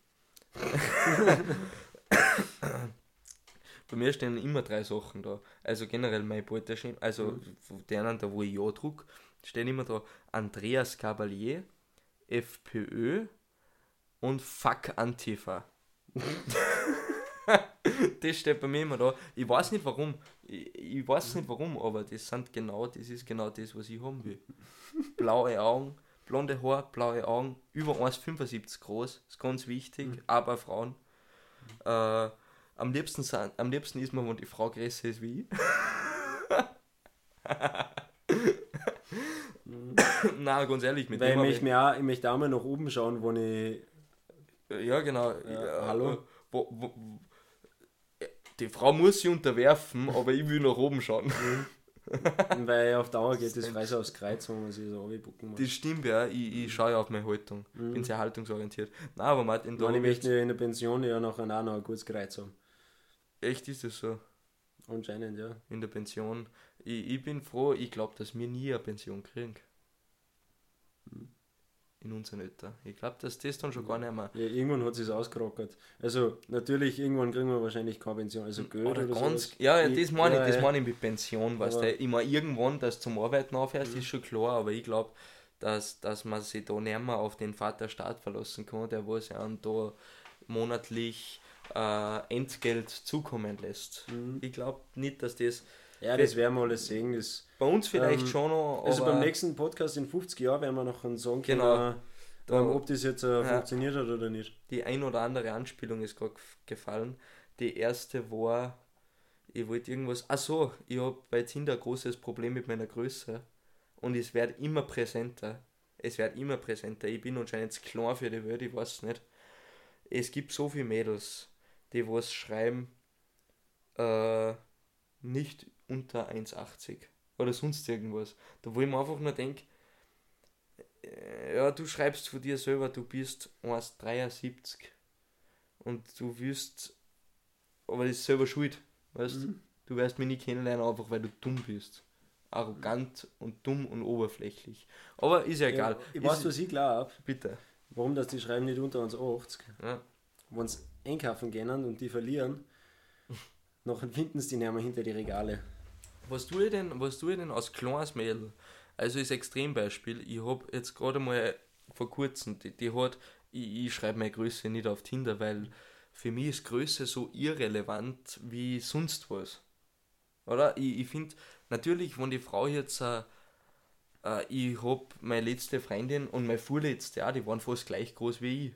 Bei mir stehen immer drei Sachen da. Also generell mein Beuteschema, also von denen, da wo ich ja druck, stehen immer da Andreas Gabalier, FPÖ und Fuck Antifa. das steht bei mir immer da. Ich weiß nicht warum. Ich, ich weiß nicht warum, aber das sind genau, das ist genau das, was ich haben will. Blaue Augen, blonde Haar, blaue Augen, über 1,75 groß, ist ganz wichtig, aber Frauen. Äh, am liebsten, sind, am liebsten ist man, wenn die Frau größer ist wie ich. Nein, ganz ehrlich, mit Weil ich dem hab möchte, mir auch, ich möchte auch mal nach oben schauen, wo ich. Ja, genau. Ja, Ja, hallo? Wo, wo, die Frau muss sich unterwerfen, aber ich will nach oben schauen. weil auf Dauer geht das so aufs Kreuz, wo man sich so runterbucken muss. Das stimmt ja, ich, ich schaue ja auf meine Haltung. Bin sehr haltungsorientiert. Nein, aber Martin, da ich möchte in der Pension ja nachher auch noch ein gutes Kreuz haben. echt ist es so. Anscheinend, ja. In der Pension. Ich, ich bin froh, ich glaube, dass wir nie eine Pension kriegen. In unserem Alter. Ich glaube, dass das dann schon gar nicht mehr. ja irgendwann hat es ausgerockert. Also, natürlich, irgendwann kriegen wir wahrscheinlich keine Pension. Also, Geld Oder oder, ganz, sowas. ja, ja, das meine ich, ja, das ja. meine ich mit Pension, weißt du. Ich meine, irgendwann, dass du zum Arbeiten aufhörst, ist schon klar, aber ich glaube, dass, dass man sich da nicht mehr auf den Vaterstaat verlassen kann, der was einem da monatlich äh, Entgelt zukommen lässt. Mhm. Ich glaube nicht, dass das Ja, das werden wir alles sehen. Das, bei uns vielleicht Ähm, schon noch, also, beim nächsten Podcast in 50 Jahren werden wir noch sagen können, Genau. Da- ähm, ob das jetzt äh, Ja. funktioniert hat oder nicht. die ein oder andere Anspielung ist gerade gefallen. Die erste war, ich wollte irgendwas, ach so, ich habe bei Tinder ein großes Problem mit meiner Größe und es wird immer präsenter. Es wird immer präsenter. Ich bin anscheinend klein für die Welt, ich weiß nicht. Es gibt so viele Mädels, die was schreiben, äh, nicht unter 1,80 oder sonst irgendwas. Da wo ich mir einfach nur denke, ja, du schreibst von dir selber, du bist 1,73 und du wirst, aber das ist selber schuld, weißt Mhm. Du wirst mich nie kennenlernen, einfach weil du dumm bist. Arrogant und dumm und oberflächlich. Aber ist ja egal. Ja, ich ist, weiß, was ich glaube, Bitte. warum das die schreiben nicht unter uns 80. Ja. Wenn sie einkaufen gehen und die verlieren, nachher finden sie die nicht mehr hinter die Regale. Was tue ich denn, was tue ich denn als kleines Mädel? Also ist Extrembeispiel, ich habe jetzt gerade mal vor kurzem, die, die hat, ich, ich schreibe meine Größe nicht auf Tinder, weil für mich ist Größe so irrelevant wie sonst was. Oder? Ich, ich finde, natürlich, wenn die Frau jetzt, äh, äh, ich habe meine letzte Freundin und meine vorletzte auch, die waren fast gleich groß wie ich.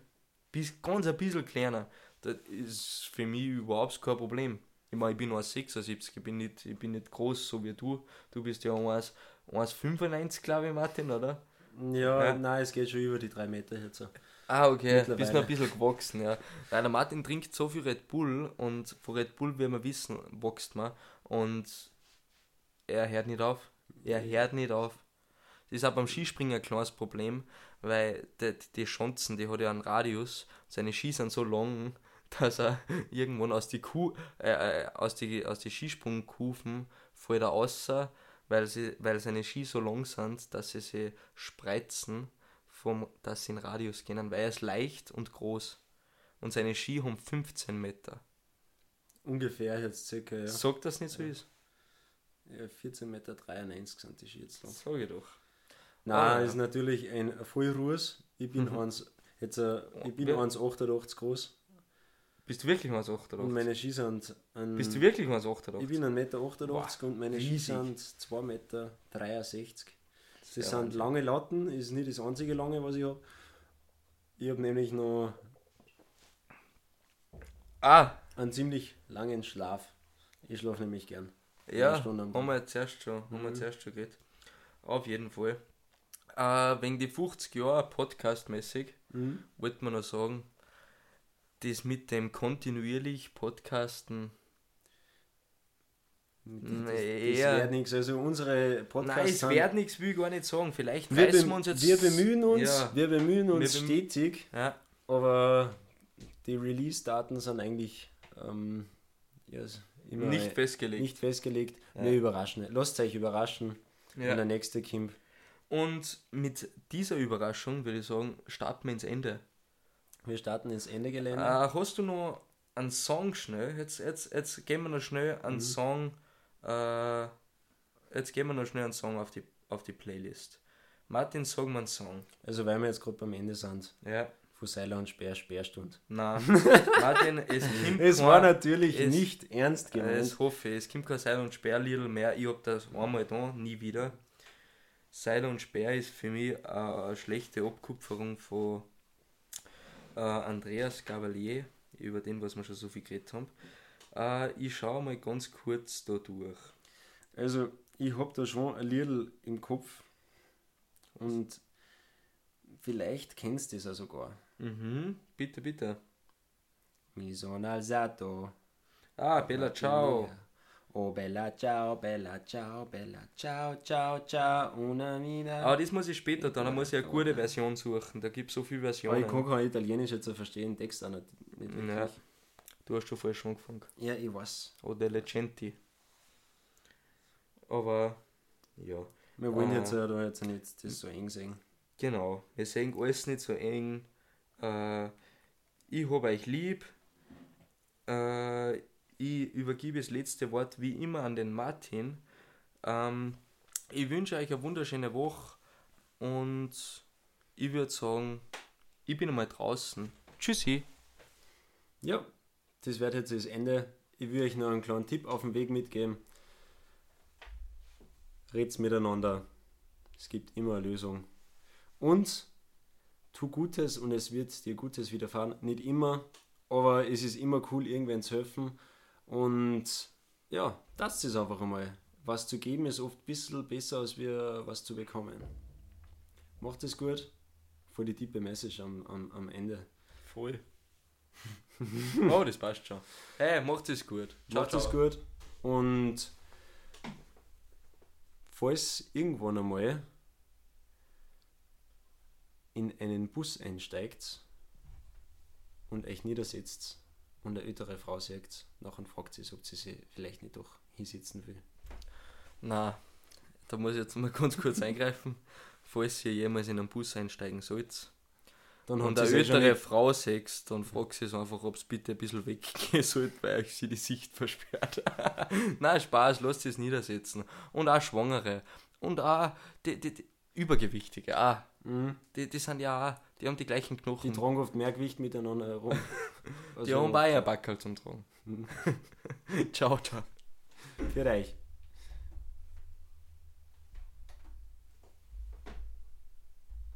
Bis, ganz ein bisschen kleiner. Das ist für mich überhaupt kein Problem. Ich meine, ich bin 1,76, ich bin nicht, ich bin nicht groß, so wie du. Du bist ja 1 1,95, glaube ich, Martin, oder? Ja, Ja. nein, es geht schon über die drei Meter jetzt. so. Ah, okay, bist noch ein bisschen gewachsen, ja. Nein, der Martin trinkt so viel Red Bull und von Red Bull, wie wir wissen, wächst man. Und er hört nicht auf. Er hört nicht auf. Das ist auch beim Skispringen ein kleines Problem, weil die, die Schanzen, die hat ja einen Radius, seine Ski sind so lang, dass er irgendwann aus die Kuh, äh, äh, aus die, aus die Skisprungkufen fällt er raus, weil, sie, weil seine Ski so lang sind, dass sie sie spreizen, vom, dass sie in Radius gehen, weil er ist leicht und groß. Und seine Ski haben 15 Meter. Ungefähr jetzt circa, ja. Sag das nicht so Ja. ist. ja 14,93 Meter sind die Ski jetzt lang. Sag ich doch. Nein, Ah, ja. ist natürlich ein Vollruß. Ich bin Mhm. eins, jetzt, äh, ich bin Wer- 1,88 groß Bist du wirklich 1,88? und meine Ski sind ein, Bist du wirklich 1,88? ich bin 1,88 Meter und meine Ski riesig. sind 2,63 Meter. Das Sehr sind Wahnsinn. lange Latten, ist nicht das einzige lange, was ich habe. Ich habe nämlich noch Ah, einen ziemlich langen Schlaf. Ich schlafe nämlich gern. ja, haben wir jetzt erst schon, haben wir Mhm. zuerst schon geredet. Auf jeden Fall. Äh, wegen die 50 Jahre podcastmäßig Mhm. wollte man noch sagen, das mit dem kontinuierlich Podcasten, Das, das Nee, wird nichts. Also unsere Podcasts nein, es wird nichts, will ich gar nicht sagen. Vielleicht wir, wir uns jetzt. wir bemühen uns, Ja, wir bemühen uns Wir bemü- stetig, ja, aber die Release-Daten sind eigentlich ähm, ja, s- immer nicht festgelegt. nicht festgelegt. Ja. Wir überraschen. Lasst euch überraschen, Ja. wenn der nächste kommt. Und mit dieser Überraschung würde ich sagen, starten wir ins Ende. Wir starten ins Ende Äh, Gelände. hast du noch einen Song schnell? Jetzt, jetzt, jetzt gehen wir noch schnell einen Mhm. Song. Äh, jetzt gehen wir noch schnell einen Song auf die, auf die Playlist. Martin, sag mal einen Song. Also weil wir jetzt gerade beim Ende sind, Ja, von Seiler und Speer, Speerstunde. nein. Martin, es kommt Es kein- war natürlich es- nicht ernst Äh, gemeint. Hoffe ich. Es kommt kein Seil und Speer Lidl mehr. Ich hab das einmal da, nie wieder. Seil und Speer ist für mich äh, eine schlechte Abkupferung von äh, Andreas Gavalier, über den, was wir schon so viel geredet haben. Äh, ich schaue mal ganz kurz da durch. Also, ich hab da schon ein Liedl im Kopf. Und vielleicht kennst du es ja sogar. Mhm, bitte, bitte. Mi sono alzato. Ah, Bella Ciao. Oh, bella ciao, bella ciao, bella ciao, ciao, ciao, una mina. Aber das muss ich später dann, da muss ich eine gute Version suchen. Da gibt es so viele Aber Versionen. ich kann kein Italienisch jetzt verstehen, Text auch nicht, nicht wirklich. Ja. Du hast schon falsch angefangen. Ja, ich weiß. Oder Legenti. Aber, ja. Wir wollen Ah. jetzt ja da jetzt nicht das so eng sehen. Genau, wir sehen alles nicht so eng. Äh, ich habe euch lieb. Äh, ich übergebe das letzte Wort wie immer an den Martin. Ähm, ich wünsche euch eine wunderschöne Woche und ich würde sagen, ich bin einmal draußen. Tschüssi. Ja, das wird jetzt das Ende. Ich will euch noch einen kleinen Tipp auf den Weg mitgeben. Red's miteinander. Es gibt immer eine Lösung. Und tu Gutes und es wird dir Gutes widerfahren. Nicht immer, aber es ist immer cool, irgendwen zu helfen. Und ja, das ist einfach einmal. Was zu geben ist oft ein bisschen besser, als wir was zu bekommen. Macht es gut. Voll die tiefe Message am, am, am Ende. Voll. oh, das passt schon. Hey, macht es gut. Macht es gut. Und falls irgendwann einmal in einen Bus einsteigt und euch niedersetzt und eine ältere Frau seht, nachher fragt sie, ob sie sie vielleicht nicht doch hinsitzen will. Na, da muss ich jetzt mal ganz kurz eingreifen. Falls ihr jemals in einen Bus einsteigen sollt Dann und eine ältere Frau seht, dann fragt sie es einfach, ob es bitte ein bisschen weggehen sollte, weil euch sie die Sicht versperrt. Nein, Spaß, lasst es niedersetzen. Und auch Schwangere. Und auch die, die, die Übergewichtige. Auch. Mhm. Die, die sind ja auch, die haben die gleichen Die Knochen. tragen oft mehr Gewicht miteinander herum. die haben auch ein Backerl zum Tragen. ciao, ciao. Für euch.